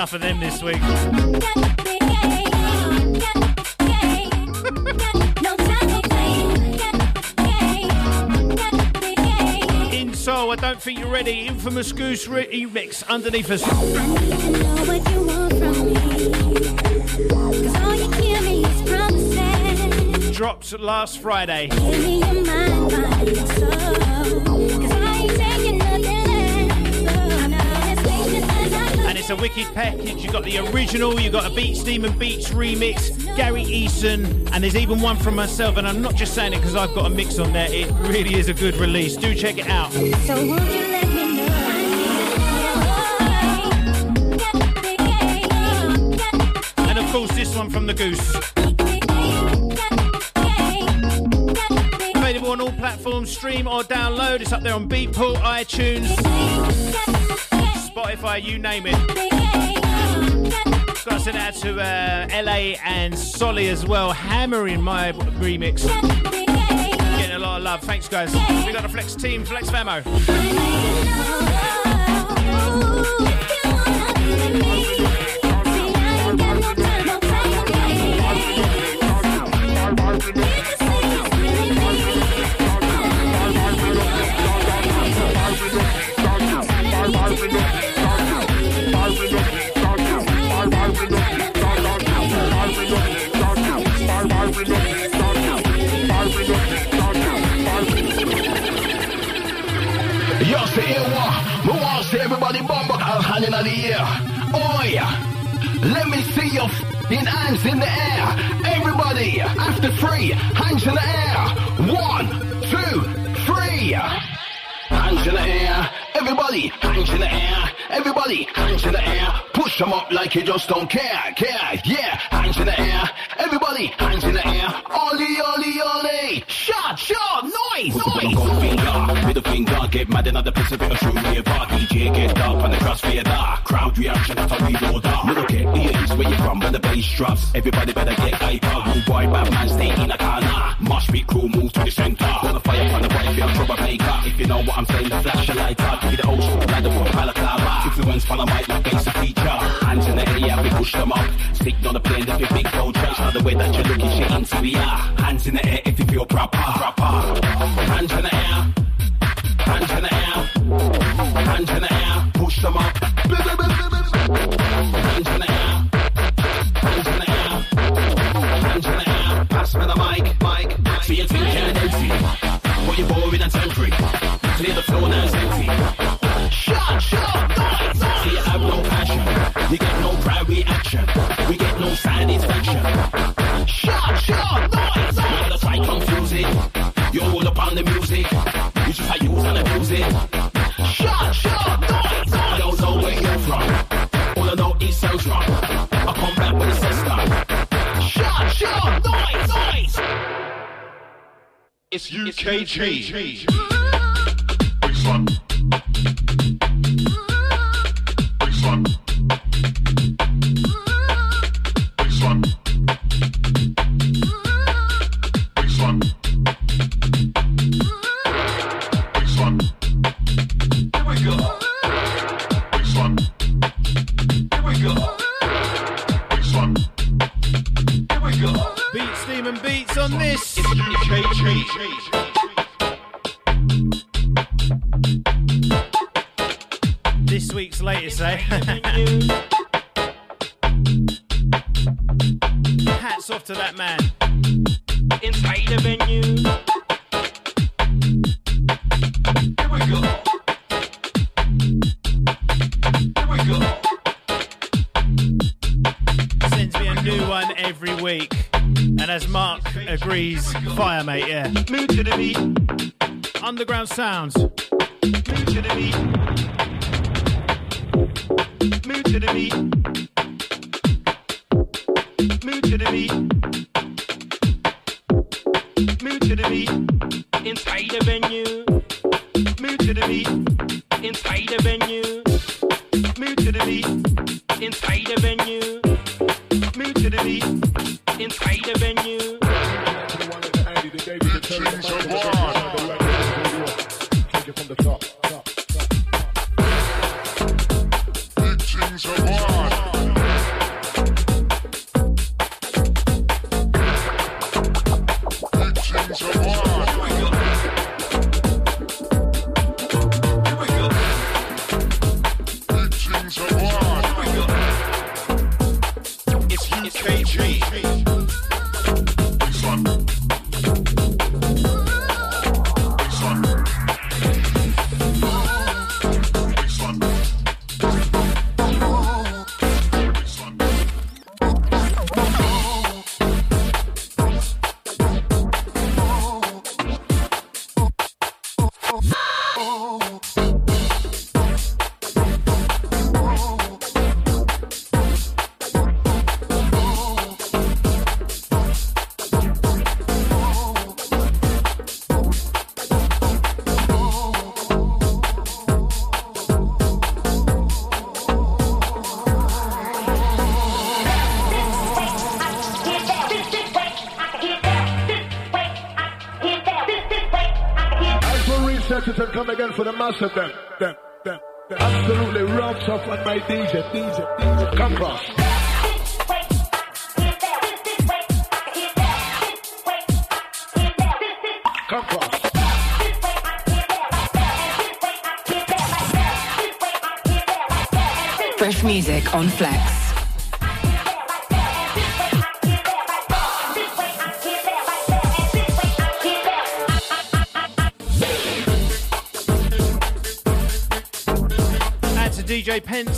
Enough of them this week. In Soul, I don't think you're ready. Infamous Goose re- remix underneath us. know what you it's a wicked package. You've got the original, you've got a Beats Demon Beatz remix, Gary Eason, and there's even one from myself. And I'm not just saying it because I've got a mix on there. It really is a good release. Do check it out. So won't you let me know? And of course, this one from the Goose. Available on all platforms, stream or download. It's up there on Beatport, iTunes, Spotify, you name it. Got to send out to uh, LA and Solly as well, hammering my remix. Getting a lot of love. Thanks, guys. We got a Flex team, Flex Famo. Hands in the air. Everybody, after three, hands in the air. One, two, three. Hands in the air. Everybody, hands in the air. Everybody, hands in the air. Push them up like you just don't care, care. Yeah, hands in the air. Everybody, hands in the air. Ollie, ollie, ollie. Shot, shot, noise, noise. Gold finger, middle get mad in the Pacific, shoot me a bar. DJ get dark on the crossfire dark. Crowd reaction after we load up. Look at ears where you from when the bass drops. Everybody better get hyper. Rude boy, bad man, stay in a corner. Mosh beat crew, move to the center. Wanna fire on the boy, feel troublemaker. If you know what I'm saying, the flash a lighter. Give me the old school, like the one balaclava. Influence follow mic like bass a feature. Hands in the air, we push them up. Stick on the plane if you big old trench. Now the way that you're looking shit into the air. Hands in the air if you feel proper. Proper. Hands in the air. Hands in the air. Hands in the air. Push them up. UKG. Beats Demon Beatz on this. This agrees, fire mate, yeah. Move to the beat. Underground sounds. Move to the beat. Move to the beat.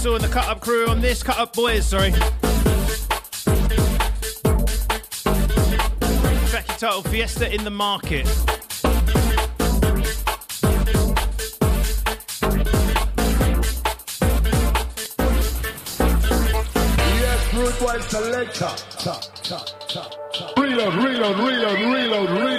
Pencil and the Cut Up crew on this. Cut Up Boys, sorry. Track titled Fiesta in the Market. Yes, root wise selector. Reload, reload, reload, reload, reload.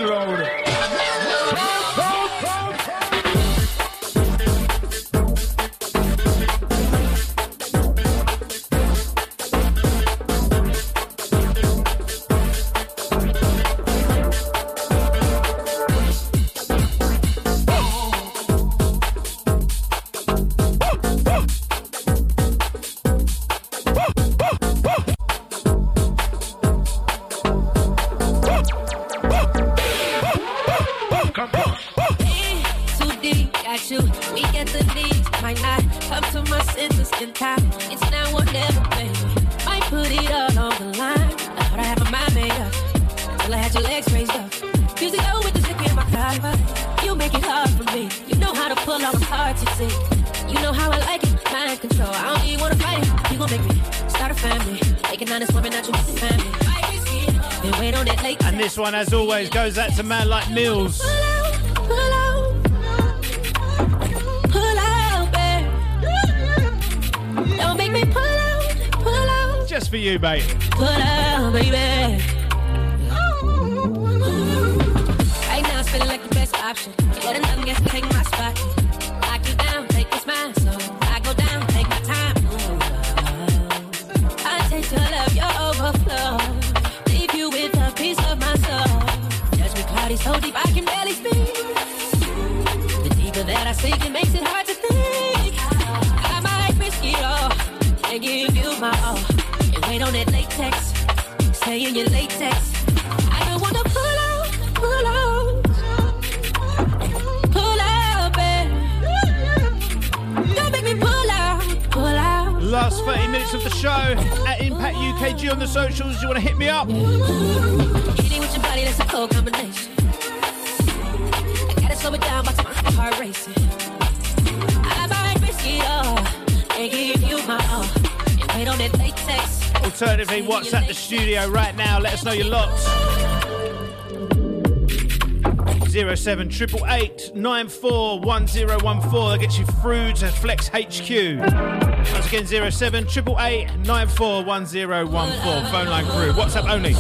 In time. It's now or never, baby. Might put it all on the line. I thought I had my mind made up. Till I had your legs raised up. Music go with the stick in my. You make it hard for me. You know how to pull off hard to see. You know how I like it. Mind control. I don't even wanna fight it. You gon' make me start a family. Make an honest woman out your family. Been wait on that late. And this one, as always, goes out to man like Mills. Pull out. Pull pull out, pull out. Just for you, mate. Pull out, baby. Right now, I feel like the best option. Let another guest take my spot. Lock you down, take this mine. So I go down, take my time. I taste your love, your overflow. Leave you with a piece of my soul. Judgment cloud is so deep. Last 30 minutes of the show at Impact UKG on the socials. You want to hit me up? Hitting with your body, that's a cold combination. I gotta slow it down, but my heart racing. I might risk it all and give you my all. And wait on that latex. Alternatively, WhatsApp the studio right now. Let us know your lots. 07 888 941014. That gets you through to Flex HQ. Once again, 07 888 941014. Phone line crew. WhatsApp only.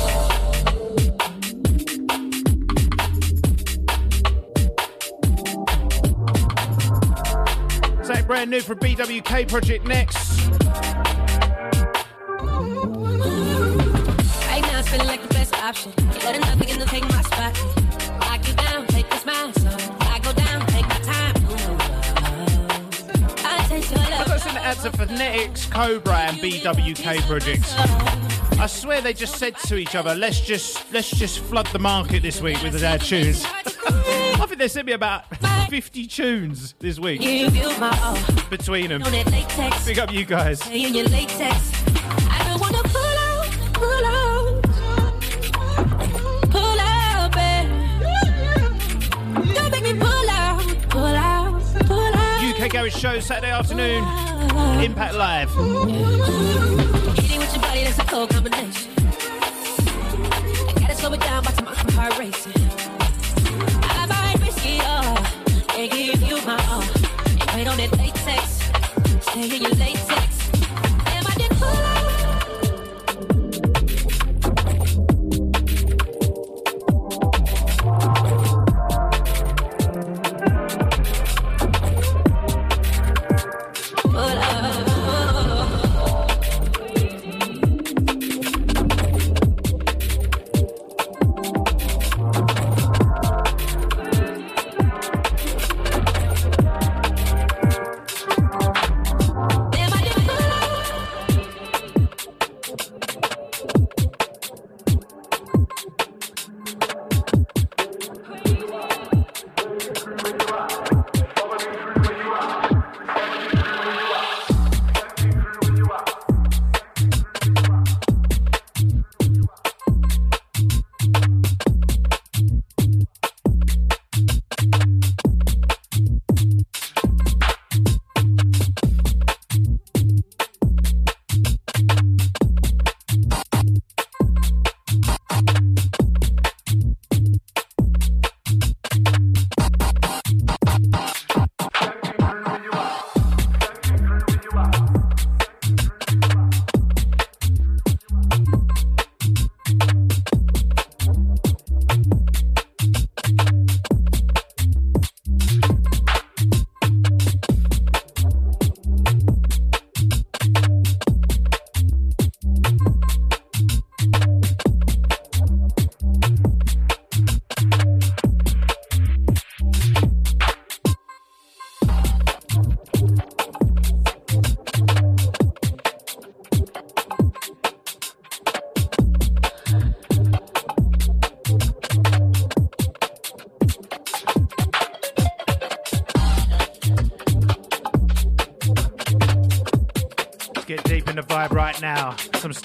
Something brand new from BWK Project next. Feeling like the best option. In to take my spot. Lock you down, take this. Got to Phonetics, Cobra, and BWK projects. I swear they just said to each other, "Let's just let's just flood the market this week with our tunes." I think they sent me about 50 tunes this week Give you my all. between them. On that latex. Big up you guys. Out, out, out, out, out, out. UK Garage Show Saturday afternoon. Impact Live. Hitting with your body, that's a cold combination. I gotta slow it down, but my heart racing. I might risk it all and give you my all. Wait on that latex, stay in your latex.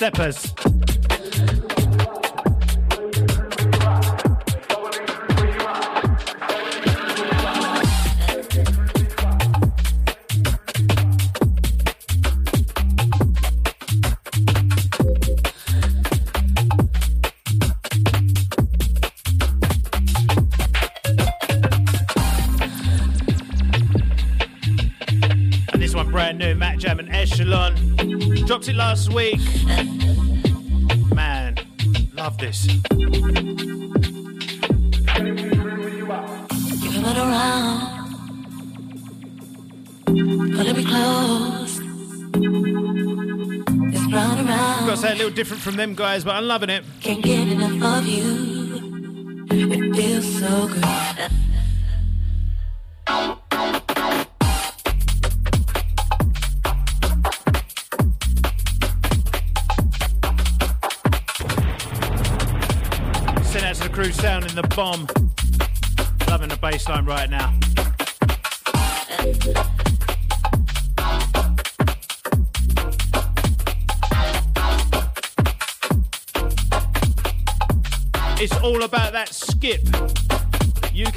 Steppers. Them guys, but I'm loving it.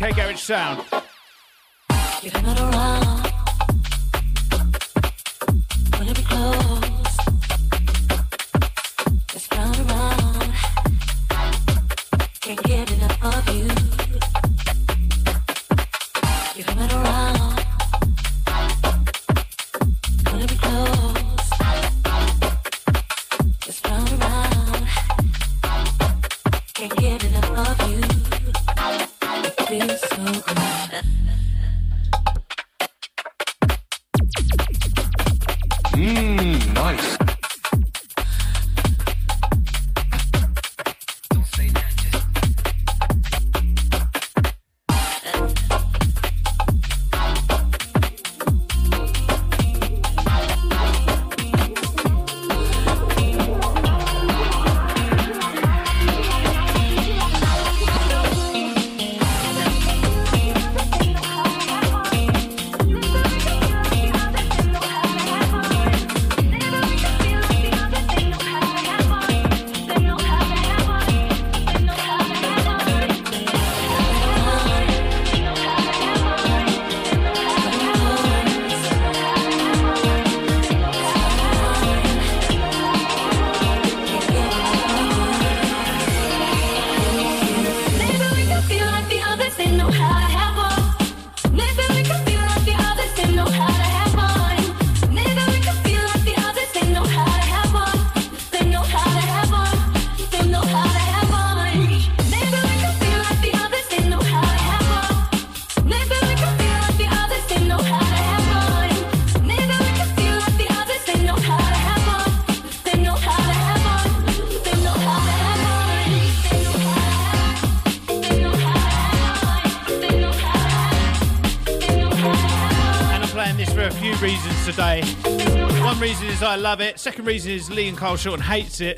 KGOH Sound. Second reason is Lee and Carl Shorten hates it.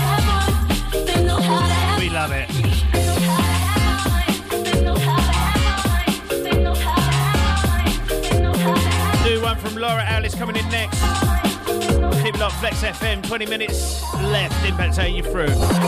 left, didn't take you through.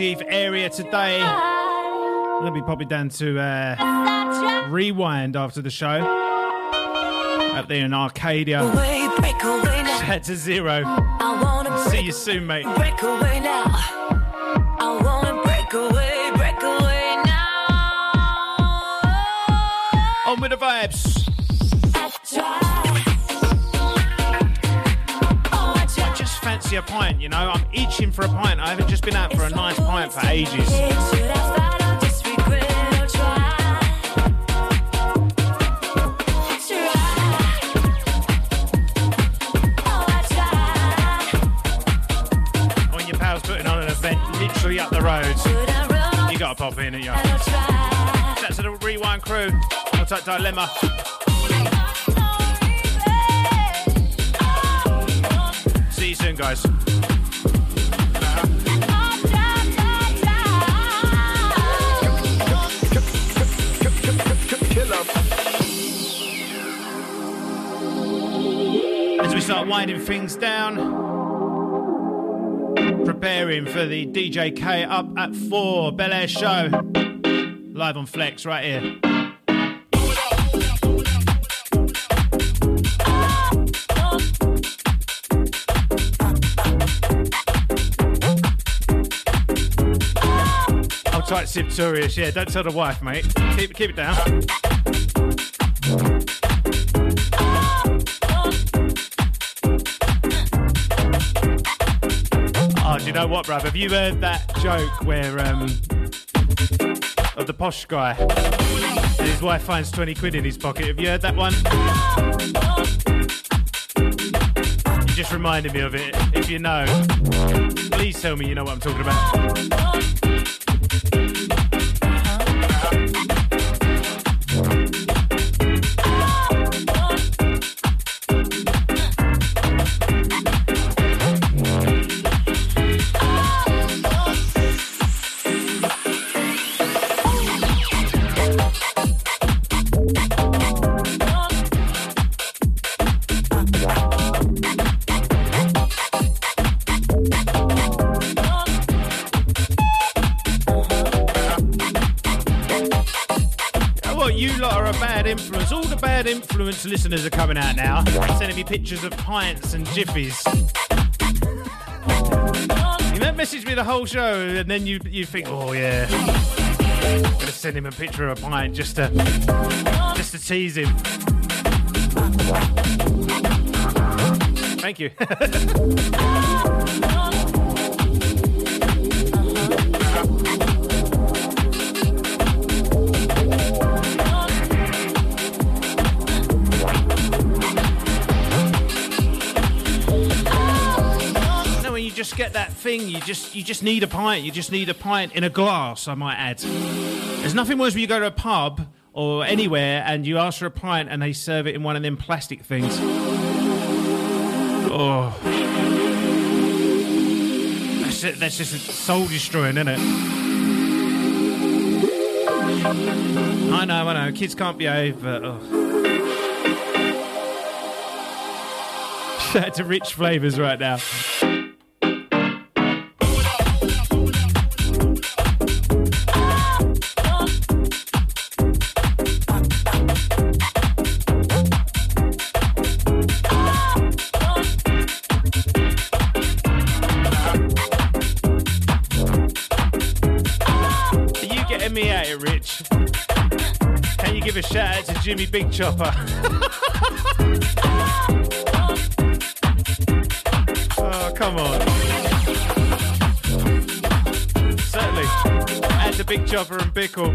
Area today, I'm going to be popping down to uh, Rewind after the show. Up there in Arcadia. Head to zero. See you soon, mate. On with the vibes. Pint, you know. I'm itching for a pint. I haven't just been out for a nice pint for ages. When your pal's putting on an event literally up the road, you got to pop in, and you? That's to the Rewind crew. I'll take Dilemma. See you soon, guys. Start winding things down, preparing for the DJK up at four Bel Air show, live on Flex right here. I'll tight Siptorius, yeah, don't tell the wife, mate. Keep, keep it down. Bruv? Have you heard that joke where um of the posh guy and his wife finds 20 quid in his pocket? Have you heard that one? You just reminded me of it. If you know, please tell me you know what I'm talking about. Listeners are coming out now, sending me pictures of pints and jiffies. You know, message me the whole show, and then you you think, oh yeah, I'm gonna send him a picture of a pint just to just to tease him. Thank you. just get that thing. You just you just need a pint. You just need a pint in a glass. I might add. There's nothing worse when you go to a pub or anywhere and you ask for a pint and they serve it in one of them plastic things. Oh, that's that's just soul destroying, isn't it? I know, I know. Kids can't behave, but. Oh. Shout out to Rich Flavors right now. Shout out to Jimmy Big Chopper? oh, come on. Certainly. Add the Big Chopper and Pickle.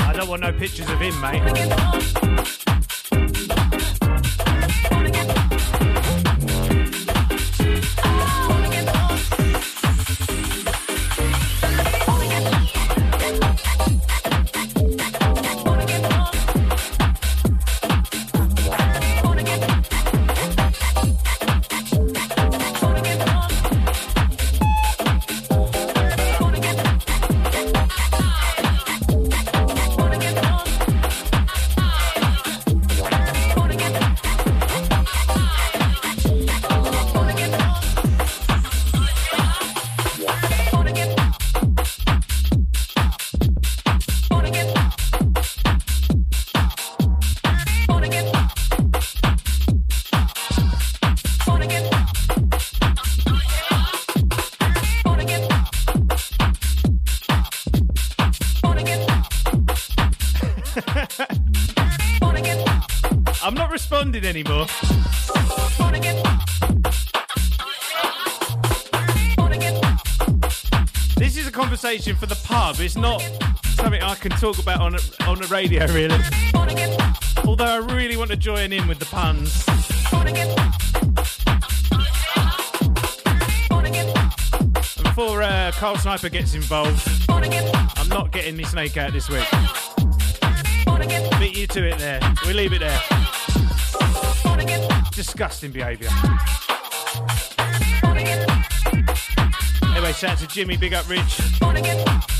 I don't want no pictures of him, mate. Responding anymore. This is a conversation for the pub. It's not something I can talk about on a, on the radio, really. Although I really want to join in with the puns. Before uh, Carl Sniper gets involved, I'm not getting me snake out this week. Beat you to it there. We leave it there. Disgusting behaviour. Anyway, shout out to Jimmy, big up Rich.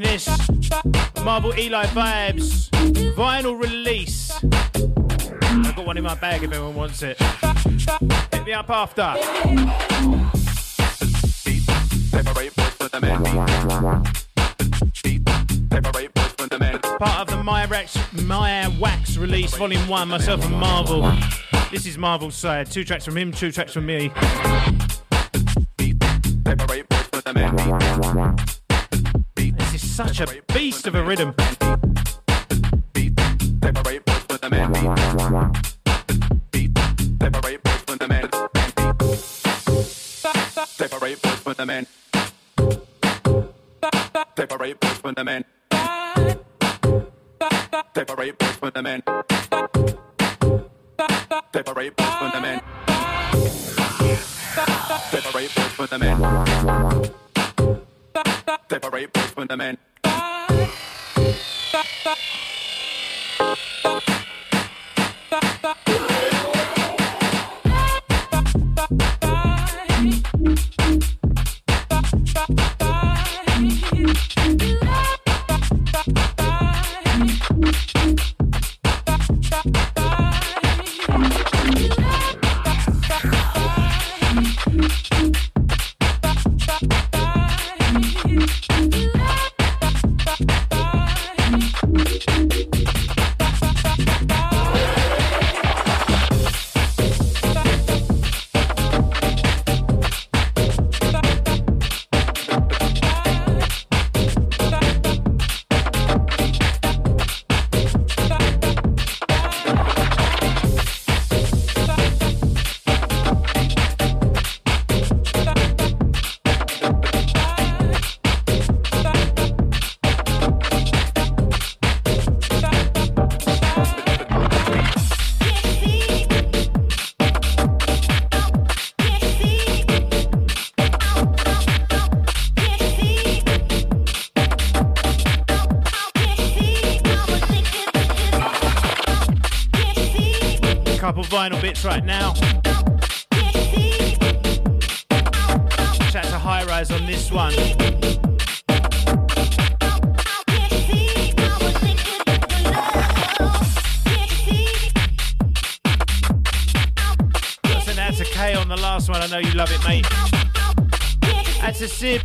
This. Marvel Eli Vibes. Vinyl release. I've got one in my bag if anyone wants it. Hit me up after. Part of the Maya Wax, Maya Wax release, Volume 1, myself and Marvel. This is Marvel's side. Two tracks from him, two tracks from me. Of a rhythm. Vinyl bits right now. Shout to High Rise on this one. Send out to on the last one. I know you love it, mate. That's a sip.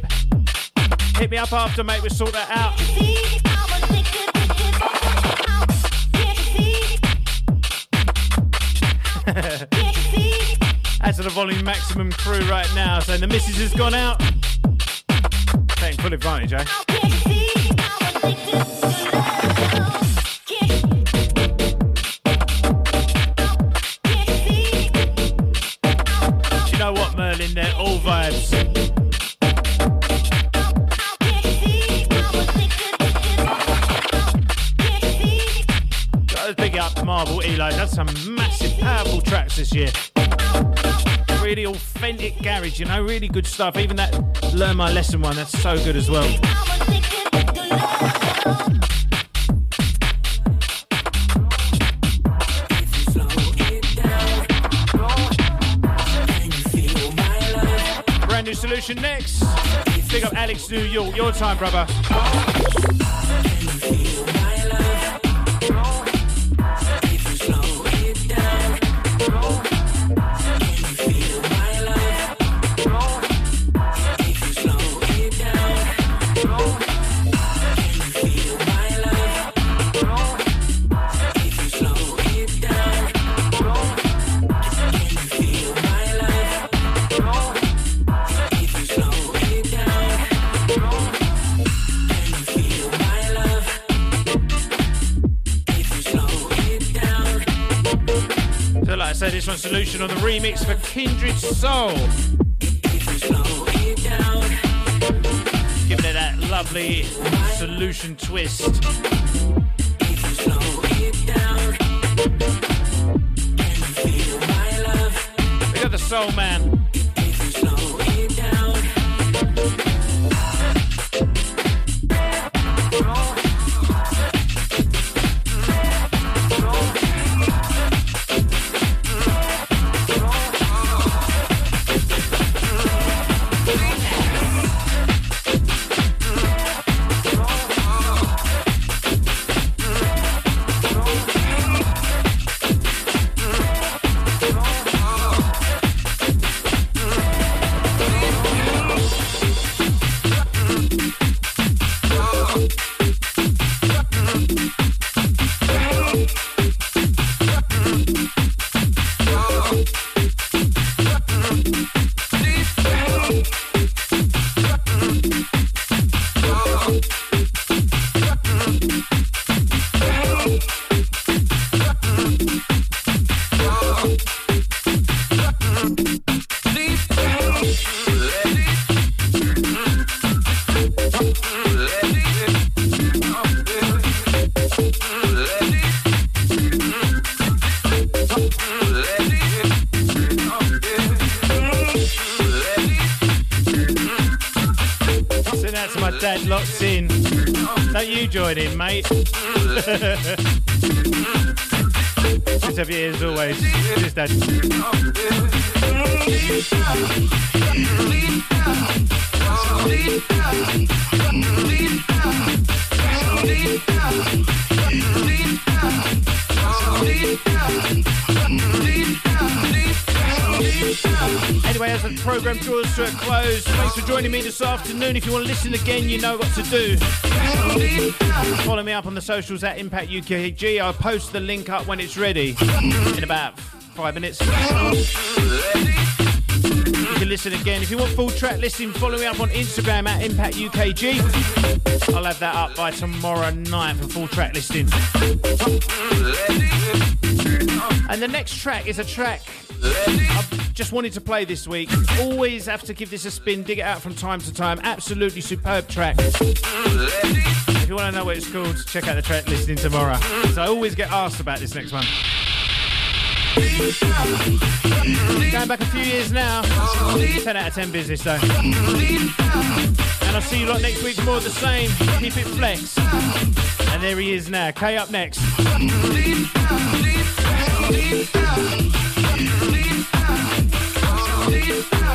Hit me up after, mate. We'll sort that out. Maximum crew right now. So the missus has gone out. Taking full advantage, eh? You know, really good stuff. Even that Learn My Lesson one, that's so good as well. Brand new solution next. Big up Alex New York. Your time, brother. Remix for Kindred Soul. Giving it that lovely solution twist. Joining, mate? Good have you as always. Cheers, Dad. Anyway, as the programme draws to a close, thanks for joining me this afternoon. If you want to listen again, you know what to do. Follow me up on the socials at Impact UKG. I'll post the link up when it's ready in about five minutes. You can listen again. If you want full track listing, follow me up on Instagram at Impact UKG. I'll have that up by tomorrow night for full track listing. And the next track is a track Just wanted to play this week. Always have to give this a spin, dig it out from time to time. Absolutely superb track. If you want to know what it's called, check out the track listening tomorrow. So I always get asked about this next one. Going back a few years now. 10 out of 10 business though. And I'll see you lot next week for more of the same. Keep it flex. And there he is now. K up next. People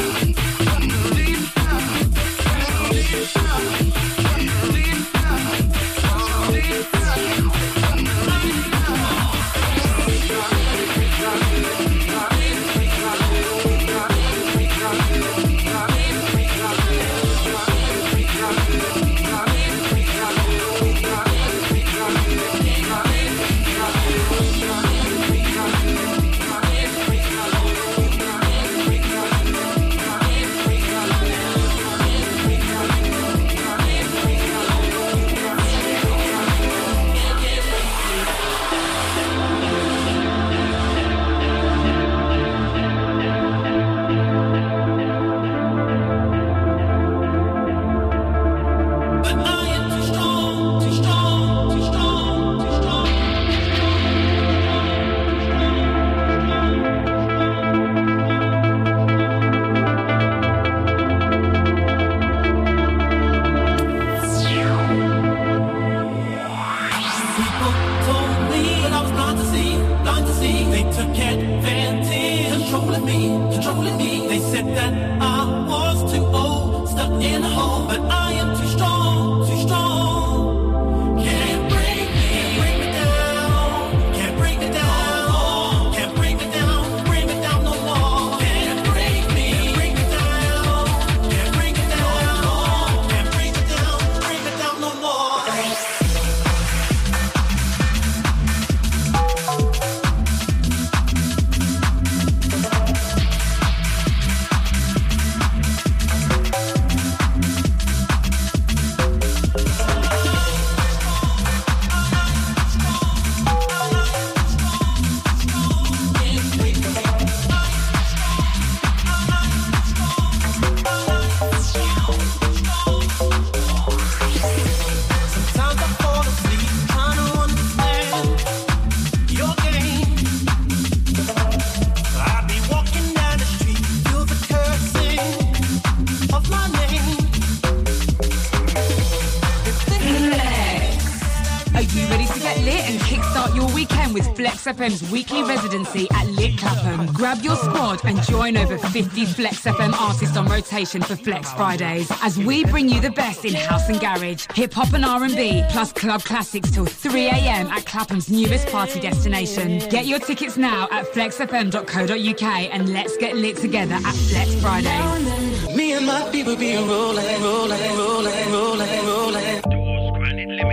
FM's weekly residency at Lit Clapham? Grab your squad and join over 50 Flex FM artists on rotation for Flex Fridays as we bring you the best in house and garage, hip hop and R&B, plus club classics till 3 a.m. at Clapham's newest party destination. Get your tickets now at flexfm.co.uk and let's get lit together at Flex Fridays. Me and my people rolling, rolling, rolling, rolling, rolling.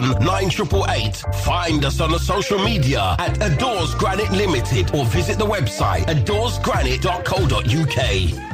9888. Find us on the social media at Adores Granite Limited or visit the website adoresgranite.co.uk.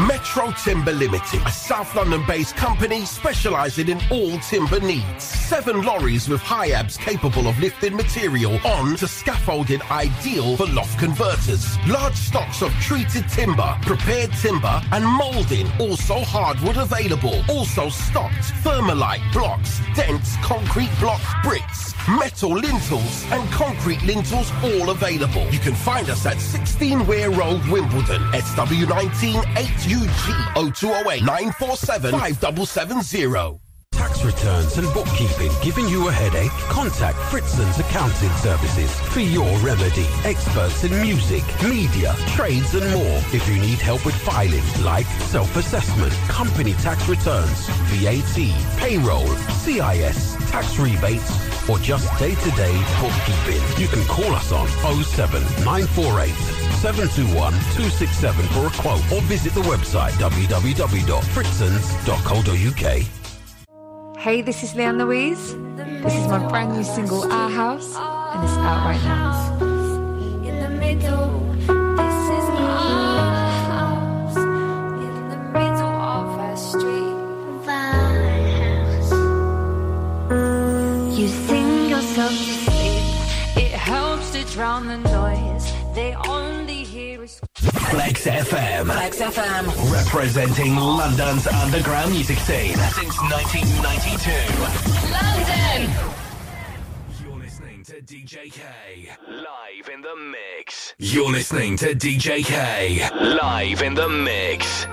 Metro Timber Limited, a South London-based company specialising in all timber needs. Seven lorries with HIABs capable of lifting material on to scaffolding ideal for loft converters. Large stocks of treated timber, prepared timber and moulding. Also hardwood available. Also stocked thermalite blocks, dense concrete block bricks, metal lintels and concrete lintels all available. You can find us at 16 Weir Road, Wimbledon, SW19 8UG 0208 947 5770. Tax returns and bookkeeping giving you a headache? Contact Fritzon's Accounting Services for your remedy. Experts in music, media, trades and more. If you need help with filing like self-assessment, company tax returns, VAT, payroll, CIS, tax rebates, or just day-to-day bookkeeping, you can call us on 07 948 721 267 for a quote or visit the website www.fritzons.co.uk. Hey, this is Leanne Louise. This is my brand new single, Our House, and it's out right now. Flex FM. Flex FM. Representing London's underground music scene since 1992. London. You're listening to DJ K. Live in the mix. You're listening to DJ K. Live in the mix.